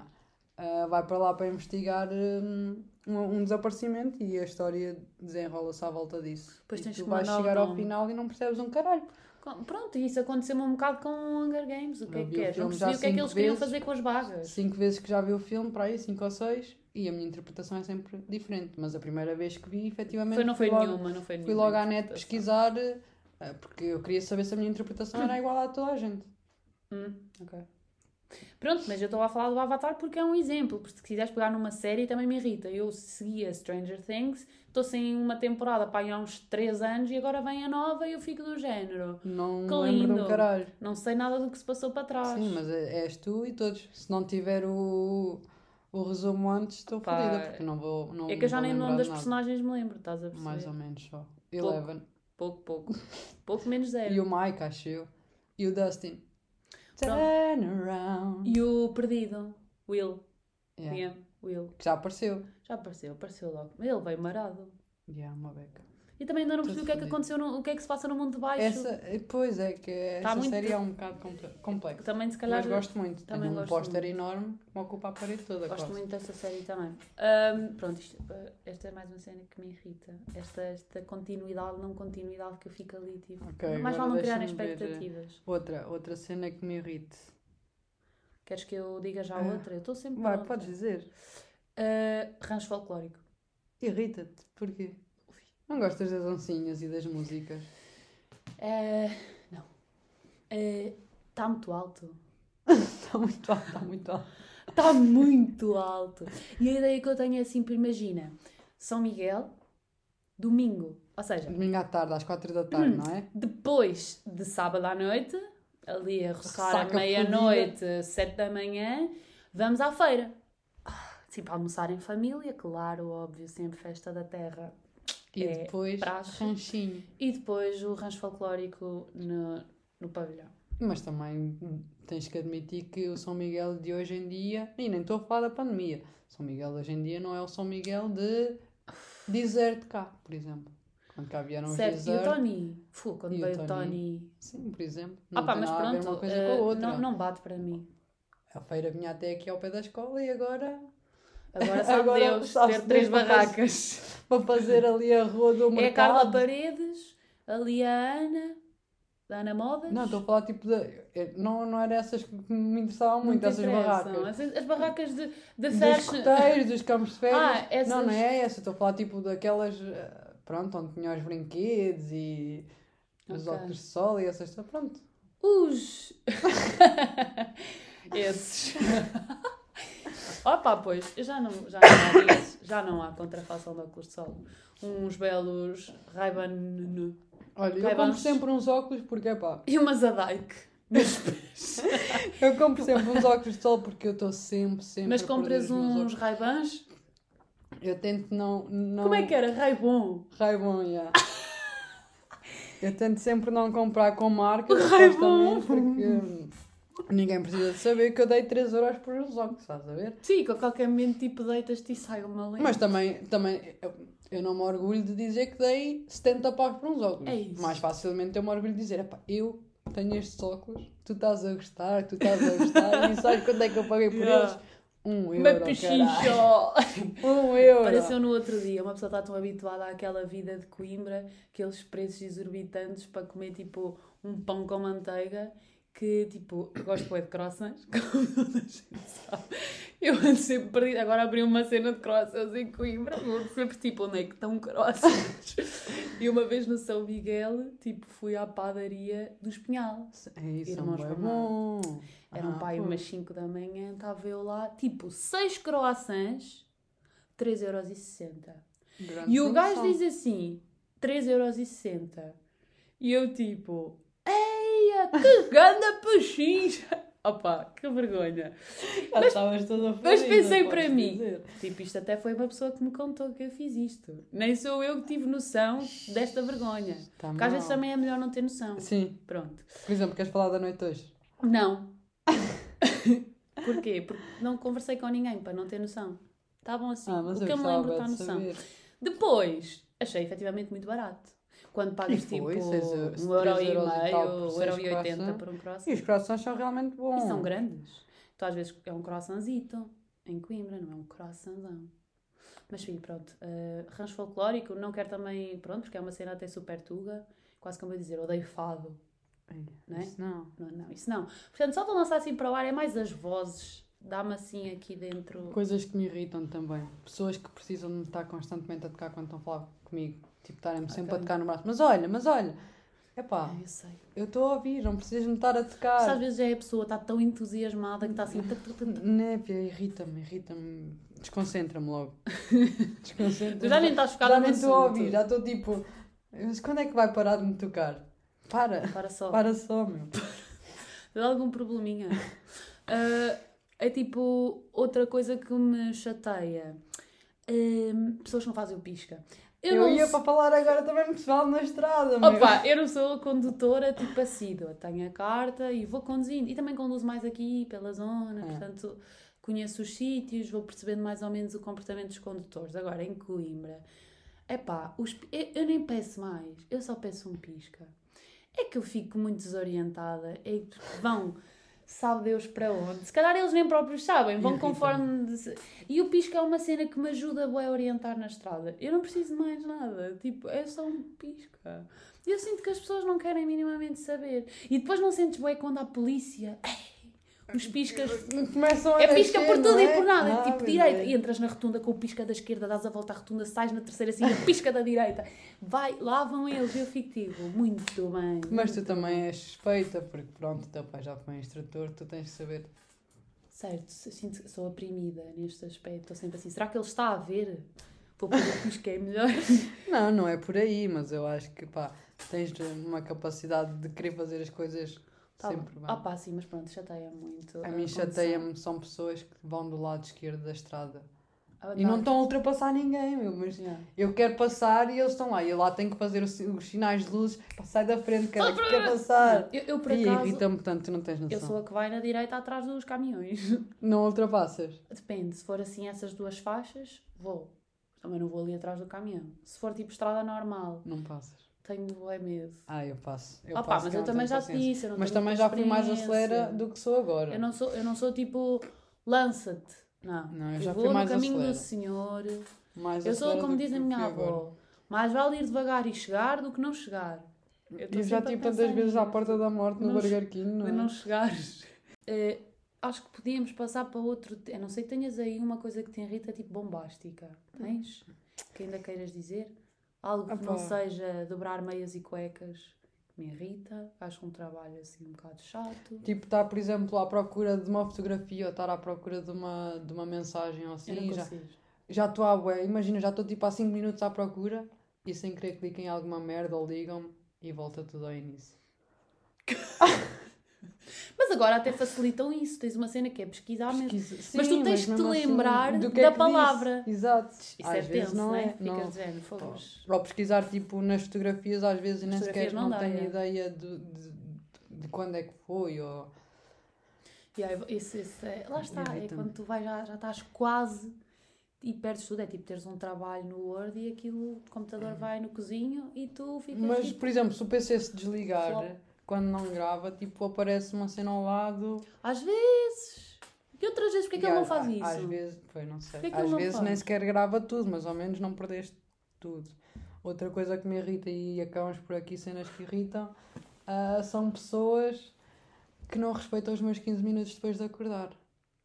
Ah, vai para lá para investigar hum, um, um desaparecimento e a história desenrola-se à volta disso. Depois e tens tu vais chegar ao final e não percebes um caralho. Pronto, e isso aconteceu-me um bocado com Hunger Games. O que é que o queres? Não percebi o que é que eles queriam fazer com as vagas. Cinco vezes que já vi o filme, para aí, cinco ou seis, e a minha interpretação é sempre diferente. Mas a primeira vez que vi, efetivamente, Foi, não foi logo, nenhuma, não foi nenhuma. fui logo à net pesquisar, eh, porque eu queria saber se a minha interpretação era igual a toda a gente. Hum, ok. Pronto, mas eu estou a falar do Avatar porque é um exemplo. Porque se quiseres pegar numa série também me irrita. Eu seguia Stranger Things, estou sem uma temporada para aí há uns 3 anos e agora vem a nova e eu fico do género. Não Que lindo. um caralho. Não sei nada do que se passou para trás. Sim, mas é- és tu e todos. Se não tiver o, o resumo antes, estou Pá, fodida, porque não vou. Não é que eu já nem o nome das nada. personagens me lembro, estás a perceber? Mais ou menos só. Eleven. Pouco, pouco. pouco menos zero. E o Mike, acho eu. E o Dustin. Turn around. E o perdido, Will. Yeah. Liam, Will. Que já apareceu. Já apareceu, apareceu logo. Ele veio marado. Yeah, uma beca. E também ainda não percebi o que é que aconteceu, no, o que é que se passa no mundo de baixo. Essa, eh, pois é, que essa Tá muito- série é um bocado comple- complexa. Também, se calhar, Mas gosto muito. também Tenho um póster enorme que me ocupa a parede toda. Gosto quase. muito dessa série também. Ahm, pronto, isto- esta é mais uma cena que me irrita. Esta, esta continuidade, não continuidade que eu fico ali, tipo. Ok, mais vale não criar eh, expectativas. Outra, outra cena que me irrite. Queres que eu diga já Ah, outra? Eu estou sempre. Vai, podes dizer. Ah, rancho folclórico. Irrita-te. Porquê? Não gostas das oncinhas e das músicas? Ah, não. Está muito alto. Está muito alto, está muito alto. Está muito alto. E a ideia que eu tenho é assim, imagina, São Miguel, domingo, ou seja, Domingo à tarde, às quatro da tarde, não é? depois de sábado à noite, ali a roçar à meia-noite, sete da manhã, vamos à feira. Ah, Sim, para almoçar em família, claro, óbvio, sempre festa da terra. E É depois, praxe. ranchinho. E depois o rancho folclórico no, no pavilhão. Mas também tens que admitir que o São Miguel de hoje em dia, e nem estou a falar da pandemia, São Miguel de hoje em dia não é o São Miguel de desert cá, por exemplo. Quando cá vieram os certo, e o. Tony? Fu, quando veio o Tony? Tony. Sim, por exemplo. Ah Não pá, tem mas pronto, uma coisa eh, com a outra. não, não bate para mim. A feira vinha até aqui ao pé da escola e agora Agora sabe Agora Deus ter três barracas. para fazer ali a rua do É a mercado. Carla Paredes, ali a Ana, da Ana Modas. Não, estou a falar tipo de. eh, Não, não era essas que me interessavam Não muito, essas barracas. As, as barracas de, de Dos fashion. coteiros, dos campos de férias. Ah, essas- Não, não é essa. Estou a falar tipo daquelas. eh, Pronto, onde tinha os brinquedos e os Ok. óculos de sol e essas. Pronto. Os. Esses. Opa, pois, já não, já não há disso. Já não há contrafação de óculos de sol. Uns belos Ray-Ban Olha, eu compro sempre uns óculos porque, pá, e uma Zadike. nos pés. eu compro sempre uns óculos de sol porque eu estou sempre, sempre. Mas compras uns. Ray-Bans? Eu tento não. não... Como é que era? Ray-Bon? Ray-Ban, yeah. Eu tento sempre não comprar com marca, Ray-Ban. supostamente, porque ninguém precisa de saber que eu dei 3 euros por os óculos, estás a ver? Sim, a qualquer momento tipo deitas-te e sai uma lente. Mas também, também eu, eu não me orgulho de dizer que dei 70 paus por uns óculos. É isso. Mais facilmente eu me orgulho de dizer, eu tenho estes óculos, tu estás a gostar, tu estás a gostar, e sabes quando é que eu paguei por Yeah. eles? Um euro! Um euro. Apareceu no outro dia, uma pessoa está tão habituada àquela vida de Coimbra, aqueles preços exorbitantes para comer tipo um pão com manteiga, que tipo, gosto bué de croissants, como toda a gente sabe. Eu ando sempre perdida, agora abri uma cena de croissants em Coimbra, sempre tipo, onde é que estão croissants? E uma vez no São Miguel, tipo, fui à padaria do Espinhal. É isso, Irmãos é bom. Era um Ah, pai pois. umas 5 da manhã, estava eu lá, tipo, 6 croissants, 3,60€. Grande E o gajo diz assim, 3,60€. E eu tipo, eia, que ganda pechincha! Opa, que vergonha. Já estavas toda Mas fodida, pensei podes para mim, dizer. tipo, isto até foi uma pessoa que me contou que eu fiz isto. Nem sou eu que tive noção desta vergonha. Tá Porque às vezes também é melhor não ter noção. Sim. Pronto. Por exemplo, queres falar da noite hoje? Não. Porquê? Porque não conversei com ninguém para não ter noção. Estavam assim. Ah, mas o eu que eu me lembro está noção. saber. Depois, achei efetivamente muito barato. Quando pagas E foi, tipo seis eu- um euro e e meio, um seis euro e oitenta por um E croissant. os croissants são realmente bons. E são grandes. Tu às vezes é um croissantzito em Coimbra, não é um croissantzão. Mas sim, pronto. Uh, rancho folclórico, não quero também, pronto, porque é uma cena até super tuga. Quase como eu dizer, odeio fado. Não é? Isso não. Não, não, isso não. Portanto, só para lançar assim para o ar, é mais as vozes. Dá-me assim aqui dentro. Coisas que me irritam também. Pessoas que precisam de me estar constantemente a tocar quando estão a falar comigo. Tipo, estarem-me sempre a tocar no braço. Mas olha, mas olha. Epá, Ah, eu sei. eu estou a ouvir, não precisas me estar a Mas às tocar. vezes é a pessoa está tão entusiasmada que está assim. Népia, irrita-me, irrita-me. Desconcentra-me logo. Desconcentra-me. Tu já nem estás focada Já nem estou a ouvir, já estou tipo. Mas quando é que vai parar de me tocar? Para, Para só. para só, meu. Dá algum probleminha. Ah, é tipo, outra coisa que me chateia. Hum, pessoas que não fazem o pisca. Eu, não ia sou- para falar agora também pessoal na estrada, meu. Opa, eu não sou condutora tipo assídua. Tenho a carta e vou conduzindo. E também conduzo mais aqui pela zona, Ah. portanto conheço os sítios, vou percebendo mais ou menos o comportamento dos condutores. Agora, em Coimbra, epá, os, pi- eu, eu nem peço mais, eu só peço um pisca. É que eu fico muito desorientada. É que vão, sabe Deus para onde. Se calhar eles nem próprios sabem, vão conforme. E o pisca é uma cena que me ajuda a orientar na estrada. Eu não preciso de mais nada. Tipo, é só um pisca. Eu sinto que as pessoas não querem minimamente saber. E depois não sentes bué quando há polícia. Ei, os piscas. Começam a É pisca por tudo não e é? por nada. Ah, tipo, direita. é. E entras na rotunda com o pisca da esquerda, dás a volta à rotunda, sais na terceira assim, pisca da direita. Vai, lá vão eles. Eu fico tipo, muito bem. Mas tu também és suspeita, porque pronto, o teu pai já foi instrutor, tu tens de saber. Certo, sinto que sou oprimida neste aspecto. Estou sempre assim, será que ele está a ver? Vou pôr o pisca é melhor. Não, não é por aí, mas eu acho que pá, tens uma capacidade de querer fazer as coisas Tá sempre bem. bem. Ah sim, mas pronto, chateia muito. a mim chateia-me, são pessoas que vão do lado esquerdo da estrada Ah, e não tá. estão a ultrapassar ninguém, meu, mas Yeah. eu quero passar e eles estão lá e eu lá tenho que fazer os, os sinais de luz, pá, sai da frente, quero, quero passar. Eu, eu, por E acaso, irrita-me tanto, tu não tens eu noção. sou a que vai na direita atrás dos caminhões. Não ultrapassas. Depende, se for assim essas duas faixas, vou. Também não vou ali atrás do caminhão. Se for tipo estrada normal, Não passas. Tenho bué medo. Ah, eu passo. Eu pá, passo mas eu também já te paciência. disse, eu não Mas também já fui mais acelera do que sou agora. Eu não sou, eu não sou tipo, lança-te. Não, Não, eu eu, já fui vou no mais caminho acelera. do Senhor. Mais Eu sou como diz a minha fui avó. agora. Mais vale ir devagar e chegar do que não chegar. Eu Eu já tive tantas vezes à porta da morte no Burger King, não é? não chegares. Eh, acho que podíamos passar para outro. A não ser que tenhas aí uma coisa que te irrita, tipo bombástica. Tens? Que ainda queiras dizer? Algo que não seja dobrar meias e cuecas que me irrita. Acho um trabalho assim um bocado chato. Tipo, estar, por exemplo, à procura de uma fotografia ou estar à procura de uma, de uma mensagem ou Eu assim. não Já já estou à bué. Imagina, já estou tipo há 5 minutos à procura e sem querer clico em alguma merda ou ligam-me e volta tudo ao início. Mas agora até facilitam isso. Tens uma cena que é pesquisar mesmo. Pesquisa- Mas tu Sim, tens de te assim, lembrar que da é palavra. Exato. Isso Às é vezes tenso, não não é? é. Não. Ficas género, fogos. Ou pesquisar tipo nas fotografias, às vezes nem sequer não não dá, tenho é. ideia de, de, de quando é que foi. Ou... Aí, isso, isso é- lá está, é quando tu vais já, já estás quase e perdes tudo. É tipo teres um trabalho no Word e aquilo, o computador vai no cozinho e tu ficas Mas, tipo, por exemplo, se o PC se desligar Flop. Quando não grava, tipo, aparece uma cena ao lado. às vezes. E outras vezes, porque é que ele não faz isso? Às vezes, não sei. Porquê que às ele não vezes nem sequer grava tudo, mas ao menos não perdeste tudo. Outra coisa que me irrita, e acabamos por aqui cenas que irritam, ah, são pessoas que não respeitam os meus 15 minutos depois de acordar.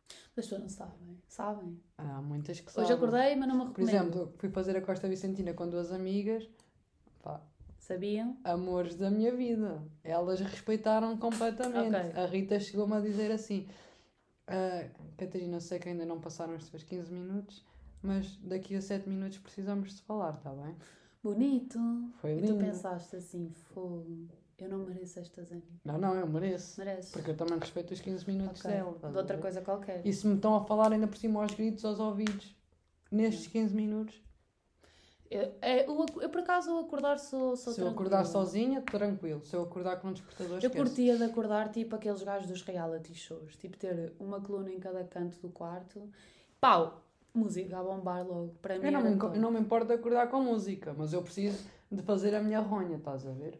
As pessoas não sabem. Sabem. Há muitas que sabem. Hoje acordei, mas não me Por recomendo. exemplo, fui fazer a Costa Vicentina com duas amigas. Sabiam? amores da minha vida. Elas respeitaram completamente. Ok. A Rita chegou-me a dizer assim: "Ah, Catarina, eu sei que ainda não passaram os teus 15 minutos, mas daqui a 7 minutos precisamos de falar, está bem? Bonito. Foi E tu lindo. pensaste assim, fogo, eu não mereço estas amigas. Não, não, eu mereço. Mereces. Porque eu também respeito os 15 minutos Ok. dela. De outra coisa qualquer. E se me estão a falar ainda por cima aos gritos, aos ouvidos, nestes 15 minutos, Eu, é, eu, eu, por acaso, ao acordar sou, sou se eu acordar sozinha, tranquilo. Se eu acordar com um despertador, Eu esquece. curtia de acordar tipo aqueles gajos dos reality shows, tipo ter uma coluna em cada canto do quarto, pau, música a bombar logo. Para mim Eu não, era me, eu não me importo de acordar com música, mas eu preciso de fazer a minha ronha, estás a ver?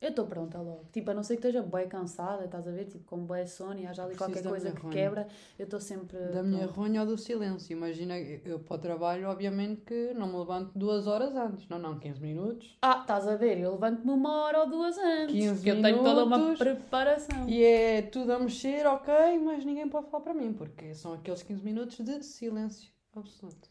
Eu estou pronta logo. Tipo, a não ser que esteja bem cansada, estás a ver? Tipo, com bem sono e haja ali qualquer coisa que ronha. quebra, eu estou sempre. Da minha pronta. ronha ou do silêncio. Imagina, eu para o trabalho, obviamente que não me levanto duas horas antes. Não, não, 15 minutos. Ah, estás a ver? Eu levanto-me uma hora ou duas antes. 15 porque eu tenho toda uma minutos. preparação. E é tudo a mexer, ok, mas ninguém pode falar para mim, porque são aqueles 15 minutos de silêncio absoluto.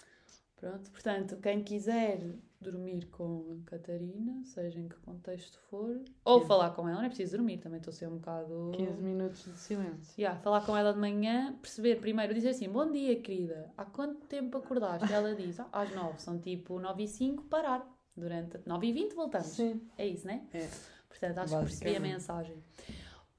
Pronto, portanto, quem quiser dormir com a Catarina, seja em que contexto for, ou falar com ela, não é preciso dormir, também estou a ser um bocado. 15 minutos de silêncio. Yeah, falar com ela de manhã, perceber primeiro, dizer assim: Bom dia, querida, há quanto tempo acordaste? Ela diz: ah, Às 9, são tipo 9 e 5, parar. Durante 9 e 20 voltamos. Sim. É isso, né? É. Portanto, acho que percebi a mensagem.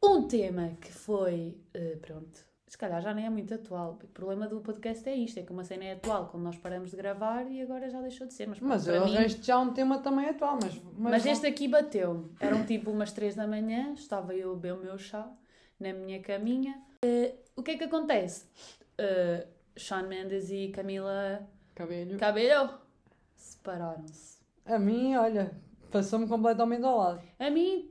Um tema que foi, eh, pronto, se calhar já nem é muito atual. O problema do podcast é isto: é que uma cena é atual quando nós paramos de gravar e agora já deixou de ser. Mas, pronto, Mas para eu mim, arranjo já um tema também atual, mas... mas este aqui bateu. Eram tipo umas 3 da manhã, estava eu a beber o meu chá na minha caminha. Eh, o que é que acontece? Eh, Shawn Mendes e Camila Cabelho. Cabello separaram-se. A mim, olha, passou-me completamente ao lado. A mim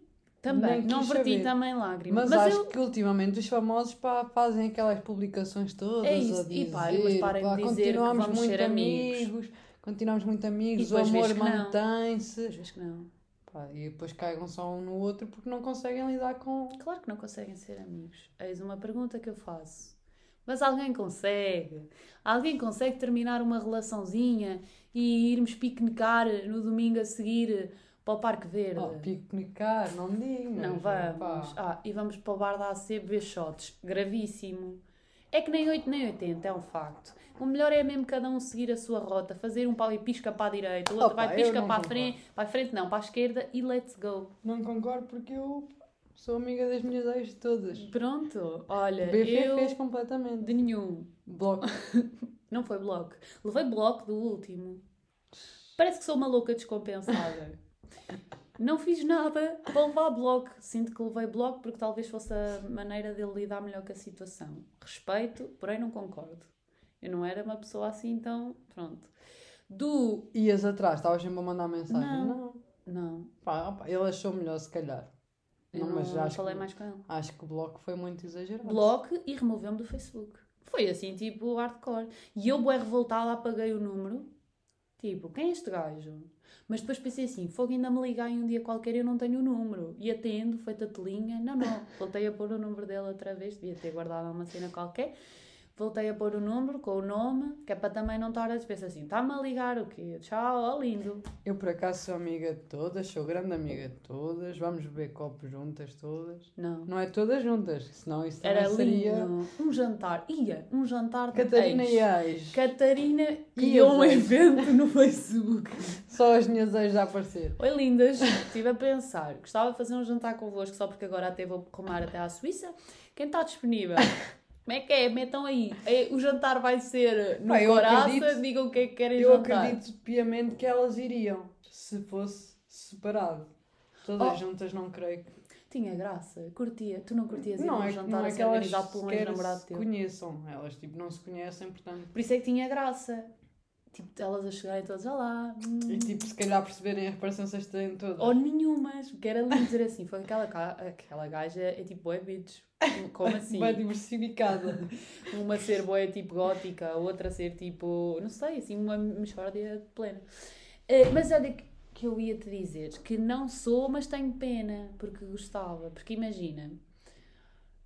também, não verti saber. também lágrimas. Mas, acho eu, que ultimamente os famosos pá, fazem aquelas publicações todas É isso. dizer, E parem, mas parem de pá, dizer que continuamos vamos muito ser amigos. amigos, continuamos muito amigos, o amor que mantém-se. às vezes que não. Pá, e depois caigam só um no outro porque não conseguem lidar com. Claro que não conseguem ser amigos. Eis uma pergunta que eu faço. Mas alguém consegue. Alguém consegue terminar uma relaçãozinha e irmos piquenicar no domingo a seguir para o Parque Verde? Oh, piquenicar, não digas. não vamos. Ah, e vamos para o bar da AC beber shots. Gravíssimo. É que nem 8 nem 80, é um facto. O melhor é mesmo cada um seguir a sua rota, fazer um pau e pisca para a direita, o outro Opa, vai pisca para a frente, para a frente não, para a esquerda e let's go. Não concordo porque eu sou amiga das minhas ex todas. Pronto, olha, BF eu fez completamente. de nenhum. Bloco. Não foi bloco. Levei bloco do último. Parece que sou uma louca descompensada. Não fiz nada para levar bloco. Sinto que levei bloco porque talvez fosse a maneira dele lidar melhor com a situação. Respeito, porém não concordo. Eu não era uma pessoa assim, então pronto. Do. Ias atrás, estavas sempre a mandar mensagem. Não. Não. Não, Pá, opa, ele achou melhor, se calhar. eu Não, mas não acho falei que- mais com ele. Acho que o bloco foi muito exagerado. bloco e removeu-me do Facebook. Foi assim, tipo, hardcore. E eu, bué revoltada, apaguei o número. Tipo, quem é este gajo? Mas depois pensei assim, fogo ainda me ligar em um dia qualquer eu não tenho o número. E atendo, feita telinha. Não, não. Voltei a pôr o número dele outra vez. Devia ter guardado uma cena qualquer. Voltei a pôr o número com o nome, que é para também não estar a pensar assim, está-me a ligar o quê? Tchau, ó lindo. Eu por acaso sou amiga de todas, sou grande amiga de todas, vamos beber copos juntas todas. Não. Não é todas juntas, senão isso Era seria. lindo. Um jantar. Ia, um jantar de Catarina ex. e ex. Catarina E criou um evento no Facebook. Só as minhas ex a aparecer. Oi, lindas. Estive a pensar. Gostava de fazer um jantar convosco só porque agora até vou rumar até à Suíça. Quem está disponível? Como é que é? Metam aí. É, O jantar vai ser no Pá, eu Coraça. acredito- Digam o que é que querem Eu jantar. acredito piamente que elas iriam, se fosse separado. Todas Oh. juntas não creio que. Tinha graça. Curtia. Tu não curtias ir Não é, jantar não a é que elas organizado sequer ex-namorado se teu? conheçam. Elas tipo, não se conhecem, portanto. Por isso é que tinha graça. Tipo, elas a chegarem todas olá. hum. E tipo, se calhar perceberem as parecenças que têm todas. Ou nenhumas, porque era lindo dizer assim, foi aquela, aquela gaja é tipo, é bitch. Como assim? Bem diversificada. Uma ser boa tipo gótica, a outra ser tipo, não sei, assim, uma mexórdia plena. Eh, mas olha que eu ia te dizer que não sou, mas tenho pena, porque gostava. Porque imagina,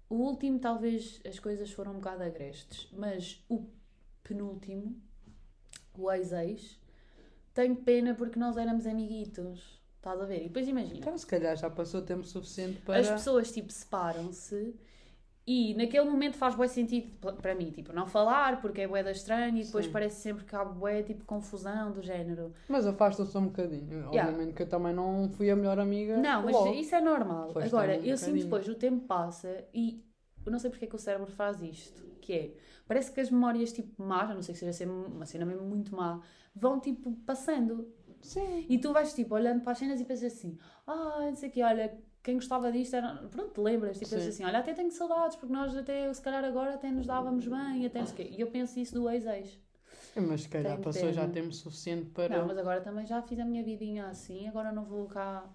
o último talvez as coisas foram um bocado agrestes, mas o penúltimo, o ex-ex, tenho pena porque nós éramos amiguitos. Estás a ver? E depois imagina. Então, se calhar já passou tempo suficiente para. As pessoas, tipo, separam-se e naquele momento faz bué sentido para mim, tipo, não falar porque é bué da estranho e depois Sim. parece sempre que há bué, tipo, confusão do género. Mas afasta-se um bocadinho. Obviamente que eu também não fui a melhor amiga. Não, mas logo. isso é normal. Agora, um eu sinto depois, o tempo passa e eu não sei porque é que o cérebro faz isto, que é, parece que as memórias, tipo, más, a não sei que seja uma cena mesmo muito má, vão, tipo, passando. Sim. E tu vais, tipo, olhando para as cenas e pensas assim, ah, não sei o quê, olha, quem gostava disto era... Pronto, te lembras, tipo, Sim. pensas assim, olha, até tenho saudades, porque nós até, se calhar agora até nos dávamos bem, até não sei o quê. E eu penso isso do ex-ex. Mas se calhar Tenho passou já tempo suficiente para. Não, mas agora também já fiz a minha vidinha assim, agora não vou cá...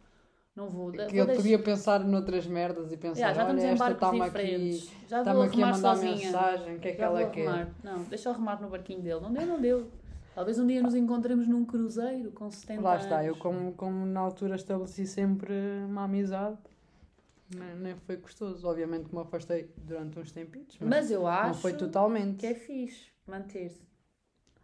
Não vou... que vou ele deixar- podia pensar noutras merdas e pensar, Já, já olha, esta está-me aqui. Já vou aqui a mandar sozinha. mensagem, o que é que Já ela quer? arrumar. Não, deixa eu arrumar no barquinho dele. Não deu, não deu. Talvez um dia nos encontremos num cruzeiro com 70 Lá está, anos. eu como, como na altura estabeleci sempre uma amizade, nem, nem foi gostoso. Obviamente que me afastei durante uns tempitos, mas, Mas eu acho não foi totalmente. que é fixe manter-se.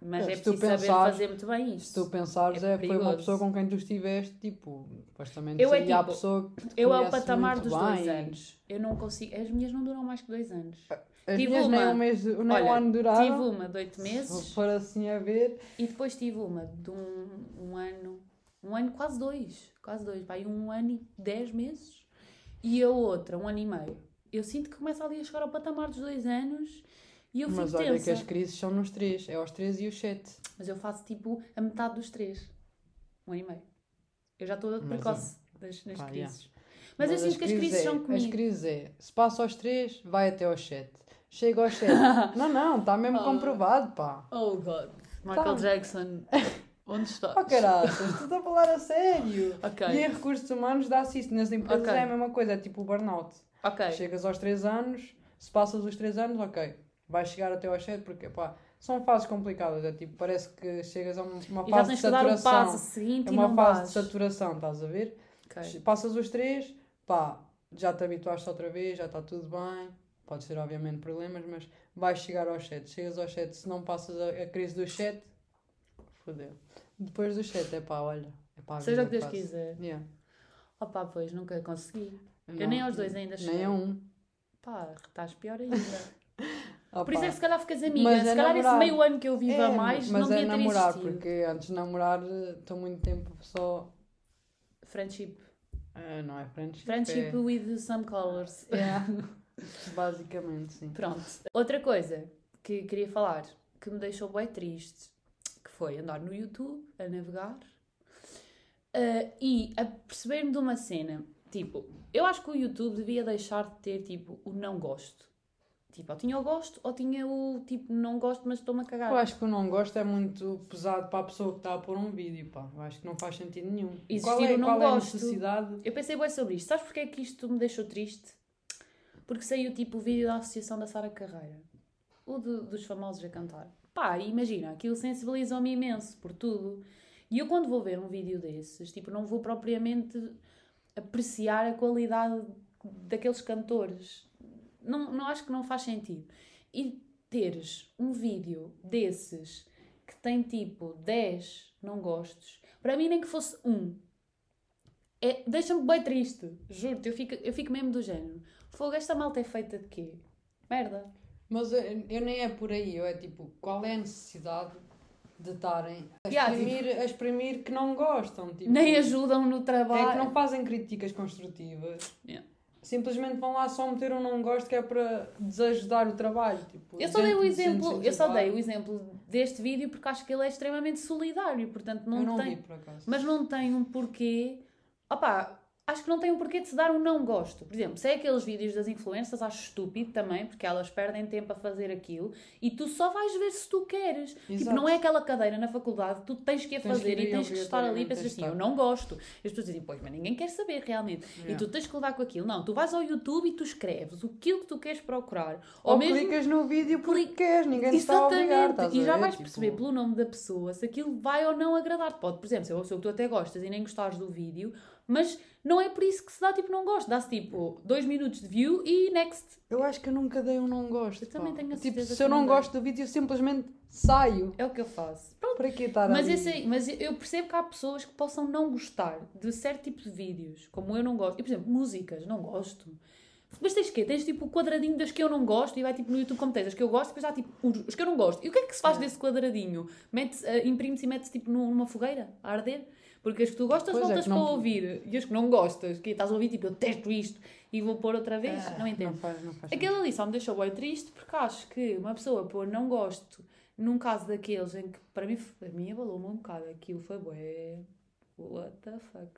Mas É, é se preciso saber pensares- fazer muito bem Se isto. tu pensares, É é, foi uma pessoa com quem tu estiveste, tipo, supostamente Eu é seria a tipo, pessoa que Eu, ao patamar dos dois bem. anos, eu não consigo. As minhas não duram mais que dois anos. As Tive minhas nem uma- um mês, nem um Olha, ano duraram. Tive uma de oito Se meses for assim a ver, e depois tive uma de um, um ano, um ano, quase dois, quase dois, vai um ano e dez meses e a outra, um ano e meio. Eu sinto que começa ali a chegar ao patamar dos dois anos e eu mas fico olha tensa. que as crises são nos três, é aos três e os sete. Mas eu faço tipo a metade dos três, um ano e meio. Eu já estou Mas, precoce das, nas pá, crises. Mas, eu sinto que as crises é, são As comigo. crises é, se passa aos três, vai até aos sete. Chega aos sete. não, não, está mesmo Oh. comprovado, pá. Oh God. Michael Tá. Jackson, onde estás? Oh caraças, estás a falar a sério. Ok. E em recursos humanos dá-se isso. Nas empresas Ok. é a mesma coisa, é tipo o burnout. Ok. Chegas aos 3 anos, se passas os 3 anos, ok. Vais chegar até aos 7 porque, pá, são fases complicadas. É tipo, parece que chegas a um- uma fase de saturação. passo seguinte É e uma fase vais. de saturação, estás a ver? Ok. Passas os 3, pá, já te habituaste outra vez, já está tudo bem. Pode ser, obviamente, problemas, mas vais chegar aos 7. Chegas aos 7, se não passas a, a crise dos 7, fodeu. Depois dos 7, é pá, olha. É pá, Seja o vida que Deus passa. quiser. Yeah. Opa, pois, nunca consegui. Eu Não, nem aos dois ainda cheguei. Nem a um. Pá, estás pior ainda. Ah, Por isso é que se calhar ficas amiga. Mas se é calhar namorar. esse meio ano que eu vivo a É, mais mas não é devia ter namorar, existido. porque antes de namorar estou muito tempo só. Friendship. eh, não é friendship. Friendship é... with some colors. Yeah. Basicamente, sim. Pronto. Outra coisa que queria falar, que me deixou bem triste, que foi andar no YouTube, a navegar, eh, e a perceber-me de uma cena. Tipo, eu acho que o YouTube devia deixar de ter, tipo, o não gosto. Tipo, ou tinha o gosto, ou tinha o, tipo, não gosto, mas estou-me a cagar. Eu acho que o não gosto é muito pesado para a pessoa que está a pôr um vídeo, pá. Eu acho que não faz sentido nenhum. Existir qual é, não qual é a gosto. necessidade? Eu pensei bem sobre isto. Sabes porque é que isto me deixou triste? Porque saiu tipo o vídeo da Associação da Sara Carreira. O do- dos famosos a cantar. Pá, imagina, aquilo sensibilizou-me imenso por tudo. E eu quando vou ver um vídeo desses, tipo, não vou propriamente apreciar a qualidade daqueles cantores. Não, não acho que não faz sentido. E teres um vídeo desses que tem tipo 10 não gostos, para mim nem que fosse um, é, deixa-me bem triste, juro-te, eu fico, eu fico mesmo do género. Fogo, esta malta é feita de quê? Merda. Mas eu, eu nem é por aí, eu é tipo, qual é a necessidade de estarem a Yeah, exprimir, a exprimir que não gostam? Tipo, Nem ajudam no trabalho. É que não fazem críticas construtivas. Yeah. Simplesmente vão lá só meter um não gosto que é para desajudar o trabalho. Tipo, Eu só dei o exemplo, eu só dei o exemplo deste vídeo porque acho que ele é extremamente solidário, portanto não, Eu não tem, vi por acaso. mas não tem um porquê. Opá, acho que não tem um porquê de se dar um não gosto. Por exemplo, se é aqueles vídeos das influências, acho estúpido também, porque elas perdem tempo a fazer aquilo e tu só vais ver se tu queres. Tipo, Exato. não é aquela cadeira na faculdade, tu tens que a Tens que fazer ir e tens que estar ali e pensas assim, eu não gosto. E as pessoas dizem, pois, mas ninguém quer saber realmente. E Yeah. tu tens que levar com aquilo. Não, tu vais ao YouTube e tu escreves aquilo que tu queres procurar. Ou, Ou, mesmo clicas no vídeo porque Cli- queres, ninguém te está a obrigar. Exatamente, e já vais Tipo, perceber pelo nome da pessoa se aquilo vai ou não agradar-te. Pode, por exemplo, ser uma pessoa que tu até gostas e nem gostares do vídeo, mas não é por isso que se dá tipo não gosto. Dá-se tipo dois minutos de view e next. Eu acho que eu nunca dei um não gosto. Eu também pá. tenho a Tipo, certeza se que eu não gosto do vídeo, eu simplesmente saio. É o que eu faço. Pronto. Para que estar Mas, esse aí- mas eu percebo que há pessoas que possam não gostar de certo tipo de vídeos, como eu não gosto. E, por exemplo, músicas, não gosto. Mas tens quê? Tens tipo o quadradinho das que eu não gosto e vai tipo no YouTube como tens as que eu gosto, depois há tipo os que eu não gosto. E o que é que se faz desse quadradinho? Mete, uh, Imprime-se e mete-se tipo nu- numa fogueira a arder? Porque as que tu gostas Pois é, voltas para não- ouvir e as que não gostas, que estás a ouvir tipo eu testo isto e vou pôr outra vez, Ah, não entendo. Não faz, não faz Aquele ali só me deixou bem triste porque acho que uma pessoa pôr não gosto num caso daqueles em que para mim, a mim abalou-me um bocado, aquilo foi bué, what the fuck.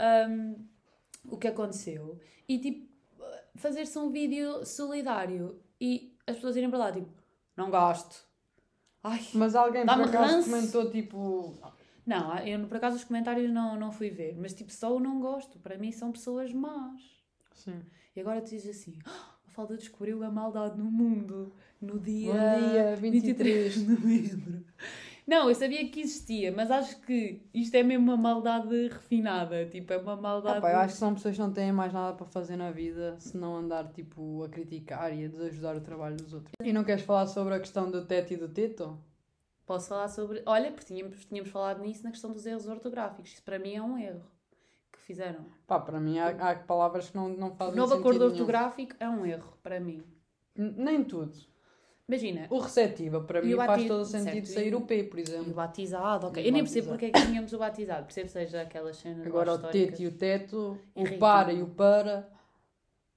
Um, o que aconteceu e tipo fazer-se um vídeo solidário e as pessoas irem para lá tipo, não gosto. Ai, Mas alguém por acaso ranço. comentou tipo. Não, eu por acaso os comentários não, não fui ver, mas tipo só o não gosto, para mim são pessoas más. Sim. E agora tu dizes assim: "Ah, a falta descobriu a maldade no mundo no dia, Bom dia, 23 de novembro. Não, eu sabia que existia, mas acho que isto é mesmo uma maldade refinada. Tipo, é uma maldade. Ah, pá, eu acho que são pessoas que não têm mais nada para fazer na vida se não andar tipo a criticar e a desajudar o trabalho dos outros. E não queres falar sobre a questão do teto e do teto? Posso falar sobre. Olha, porque tínhamos, tínhamos falado nisso na questão dos erros ortográficos. Isso para mim é um erro que fizeram. Pá, para mim há, há palavras que não, não O fazem novo sentido acordo nenhum. ortográfico é um erro para mim. N- Nem tudo. Imagina, O receptiva, para mim, o faz todo o sentido certo, sair o P, por e o exemplo. batizado, ok. E Eu nem percebo porque é que tínhamos o batizado. Percebo seja aquelas cenas. Agora o teto e o teto, o para e o para.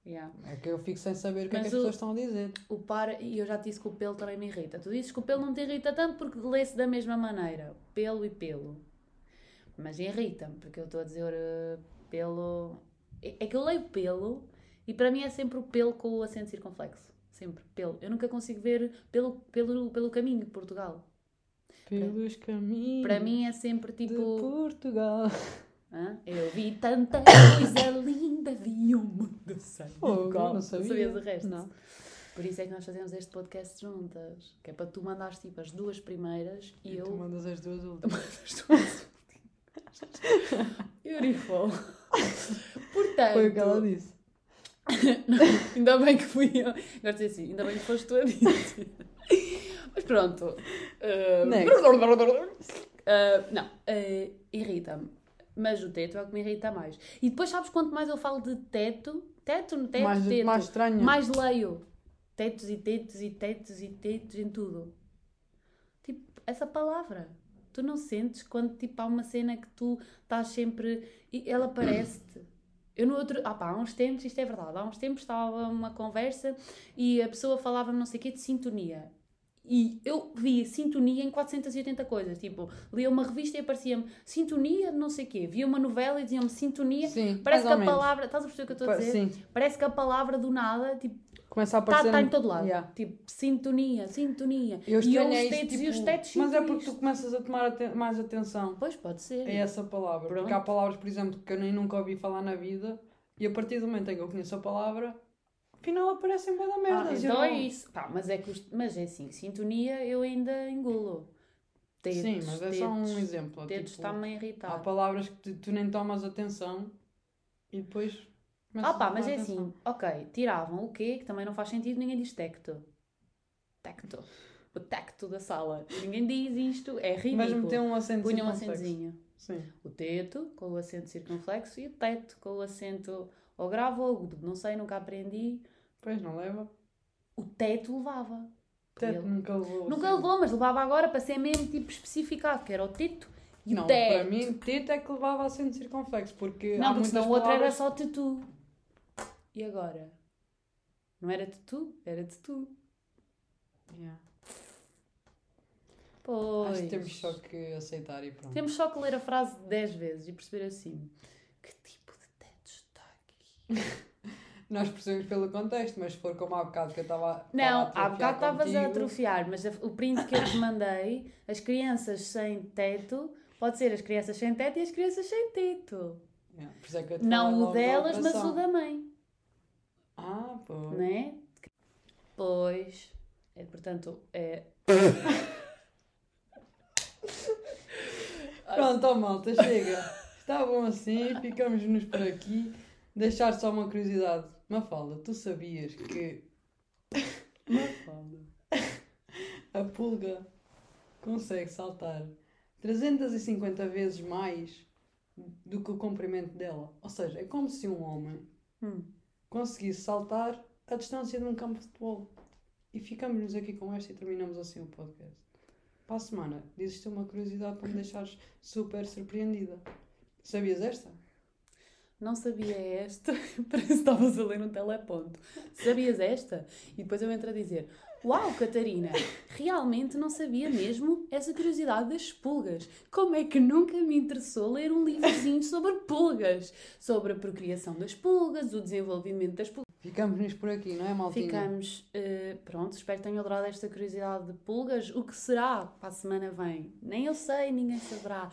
Yeah. É que eu fico sem saber o que é que as o- pessoas estão a dizer. O para, e eu já te disse que o pelo também me irrita. Tu dizes que o pelo não te irrita tanto porque lê-se da mesma maneira. Pelo e pelo. Mas irrita-me, porque eu estou a dizer eh, pelo. É é que eu leio pelo e para mim é sempre o pelo com o acento circunflexo. Sempre, pelo. Eu nunca consigo ver pelo, pelo, pelo caminho de Portugal. Pelos caminhos Para mim é sempre de tipo. Portugal. Hã? Eu vi tanta coisa linda, vi o mundo sem Oh, igual. não sabia. sabias o resto? Não. Por isso é que nós fazemos este podcast juntas. Que é para tu mandares tipo as duas primeiras e, E eu tu mandas as duas últimas. as duas Beautiful. Portanto, Foi o que ela disse. ainda bem que fui eu. Agora dizer assim, ainda bem que foste tu a dizer. Mas pronto. Uh, Next. uh, não, uh, irrita-me. Mas o teto é o que me irrita mais. E depois sabes quanto mais eu falo de teto? Teto, no teto, mais, teto. mais estranho. Mais leio. Tetos e tetos e tetos e tetos em tudo. Tipo, essa palavra. Tu não sentes quando tipo, há uma cena que tu estás sempre. e ela parece-te. Eu no outro. Ah pá, há uns tempos, isto é verdade, há uns tempos estava uma conversa e a pessoa falava-me não sei o quê de sintonia. E eu via sintonia em 480 coisas. Tipo, lia uma revista e aparecia-me sintonia de não sei o quê. Via uma novela e diziam-me sintonia. Sim, Parece que a palavra. Estás a perceber o que eu estou a dizer? Sim, Parece que a palavra do nada, tipo, começa a está aparecer. tá em todo lado. Yeah. Tipo, sintonia, sintonia. Eu e eu os tetos e os tipo, tetos Mas é porque tu começas a tomar aten- mais atenção Pois, pode ser. a essa palavra. Pronto. Porque há palavras, por exemplo, que eu nem nunca ouvi falar na vida e a partir do momento em que eu conheço a palavra, afinal aparecem bem da merda. Ah, então é isso. Pá, mas, é que mas é assim, sintonia eu ainda engulo. Tetos, Sim, mas é só um exemplo. Tetos tipo, está-me a há irritar. palavras que tu, nem tomas atenção e depois. Ah pá, mas é atenção. assim, ok, tiravam o quê? Que também não faz sentido, ninguém diz tecto. Tecto. O tecto da sala. Ninguém diz isto, é Mas ridículo. meter um acento Punha um acentozinho. Sim. O teto com o acento circunflexo e o teto com o acento ou grave ou agudo. Não sei, nunca aprendi. Pois não leva. O teto levava. Teto Ele- nunca levou. Nunca levou, mas levava agora para ser mesmo tipo especificado, que era o teto e Não, o teto. para mim, teto é que levava acento circunflexo, porque Não, há porque senão o outro era só tetu. E agora? Não era tetu? Era tetu. Yeah. Pois. Acho que temos só que aceitar e pronto. Temos só que ler a frase 10 vezes e perceber assim: que tipo de teto está aqui? Nós percebemos pelo contexto, mas se for como há bocado que eu estava. Não, há bocado estavas a atrofiar, mas o print que eu te mandei, as crianças sem teto, pode ser as crianças sem teto e as crianças sem teto. É te Não o delas, mas o da mãe, Ah, pô. não é? Pois, é, portanto, é. Pronto, ó, malta, chega. Está bom assim, ficamos-nos por aqui. Deixar só uma curiosidade. Mafalda, tu sabias que a pulga consegue saltar 350 vezes mais do que o comprimento dela? Ou seja, é como se um homem Hum. conseguisse saltar a distância de um campo de futebol. E ficamos-nos aqui com esta e terminamos assim o podcast. Para a semana, dizes-te uma curiosidade para me deixares super surpreendida. Sabias esta? Não sabia esta, parece que estavas a ler um teleponto. Sabias esta? E depois eu entro a dizer: Uau, Catarina, realmente não sabia mesmo essa curiosidade das pulgas. Como é que nunca me interessou ler um livrozinho sobre pulgas? Sobre a procriação das pulgas, o desenvolvimento das pulgas. Ficamos-nos por aqui, não é, Maltinha? Ficamos, eh, pronto, espero que tenham adorado esta curiosidade de pulgas. O que será para a semana vem? Nem eu sei, ninguém saberá.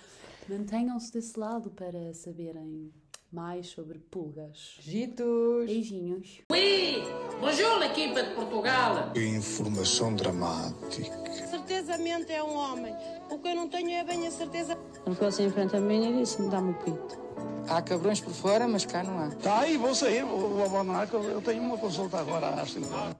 Mantenham-se desse lado para saberem mais sobre pulgas. Gitos! Beijinhos. Oui, bonjour l'équipe de Portugal. Informação dramática. Certezamente é um homem. O que eu não tenho é bem a certeza. Quando fosse em frente a mim, ele disse: dá-me o pito. Há cabrões por fora, mas cá não há. Tá aí, vou sair, vou, vou abandonar, que eu, eu tenho uma consulta agora às 5 horas.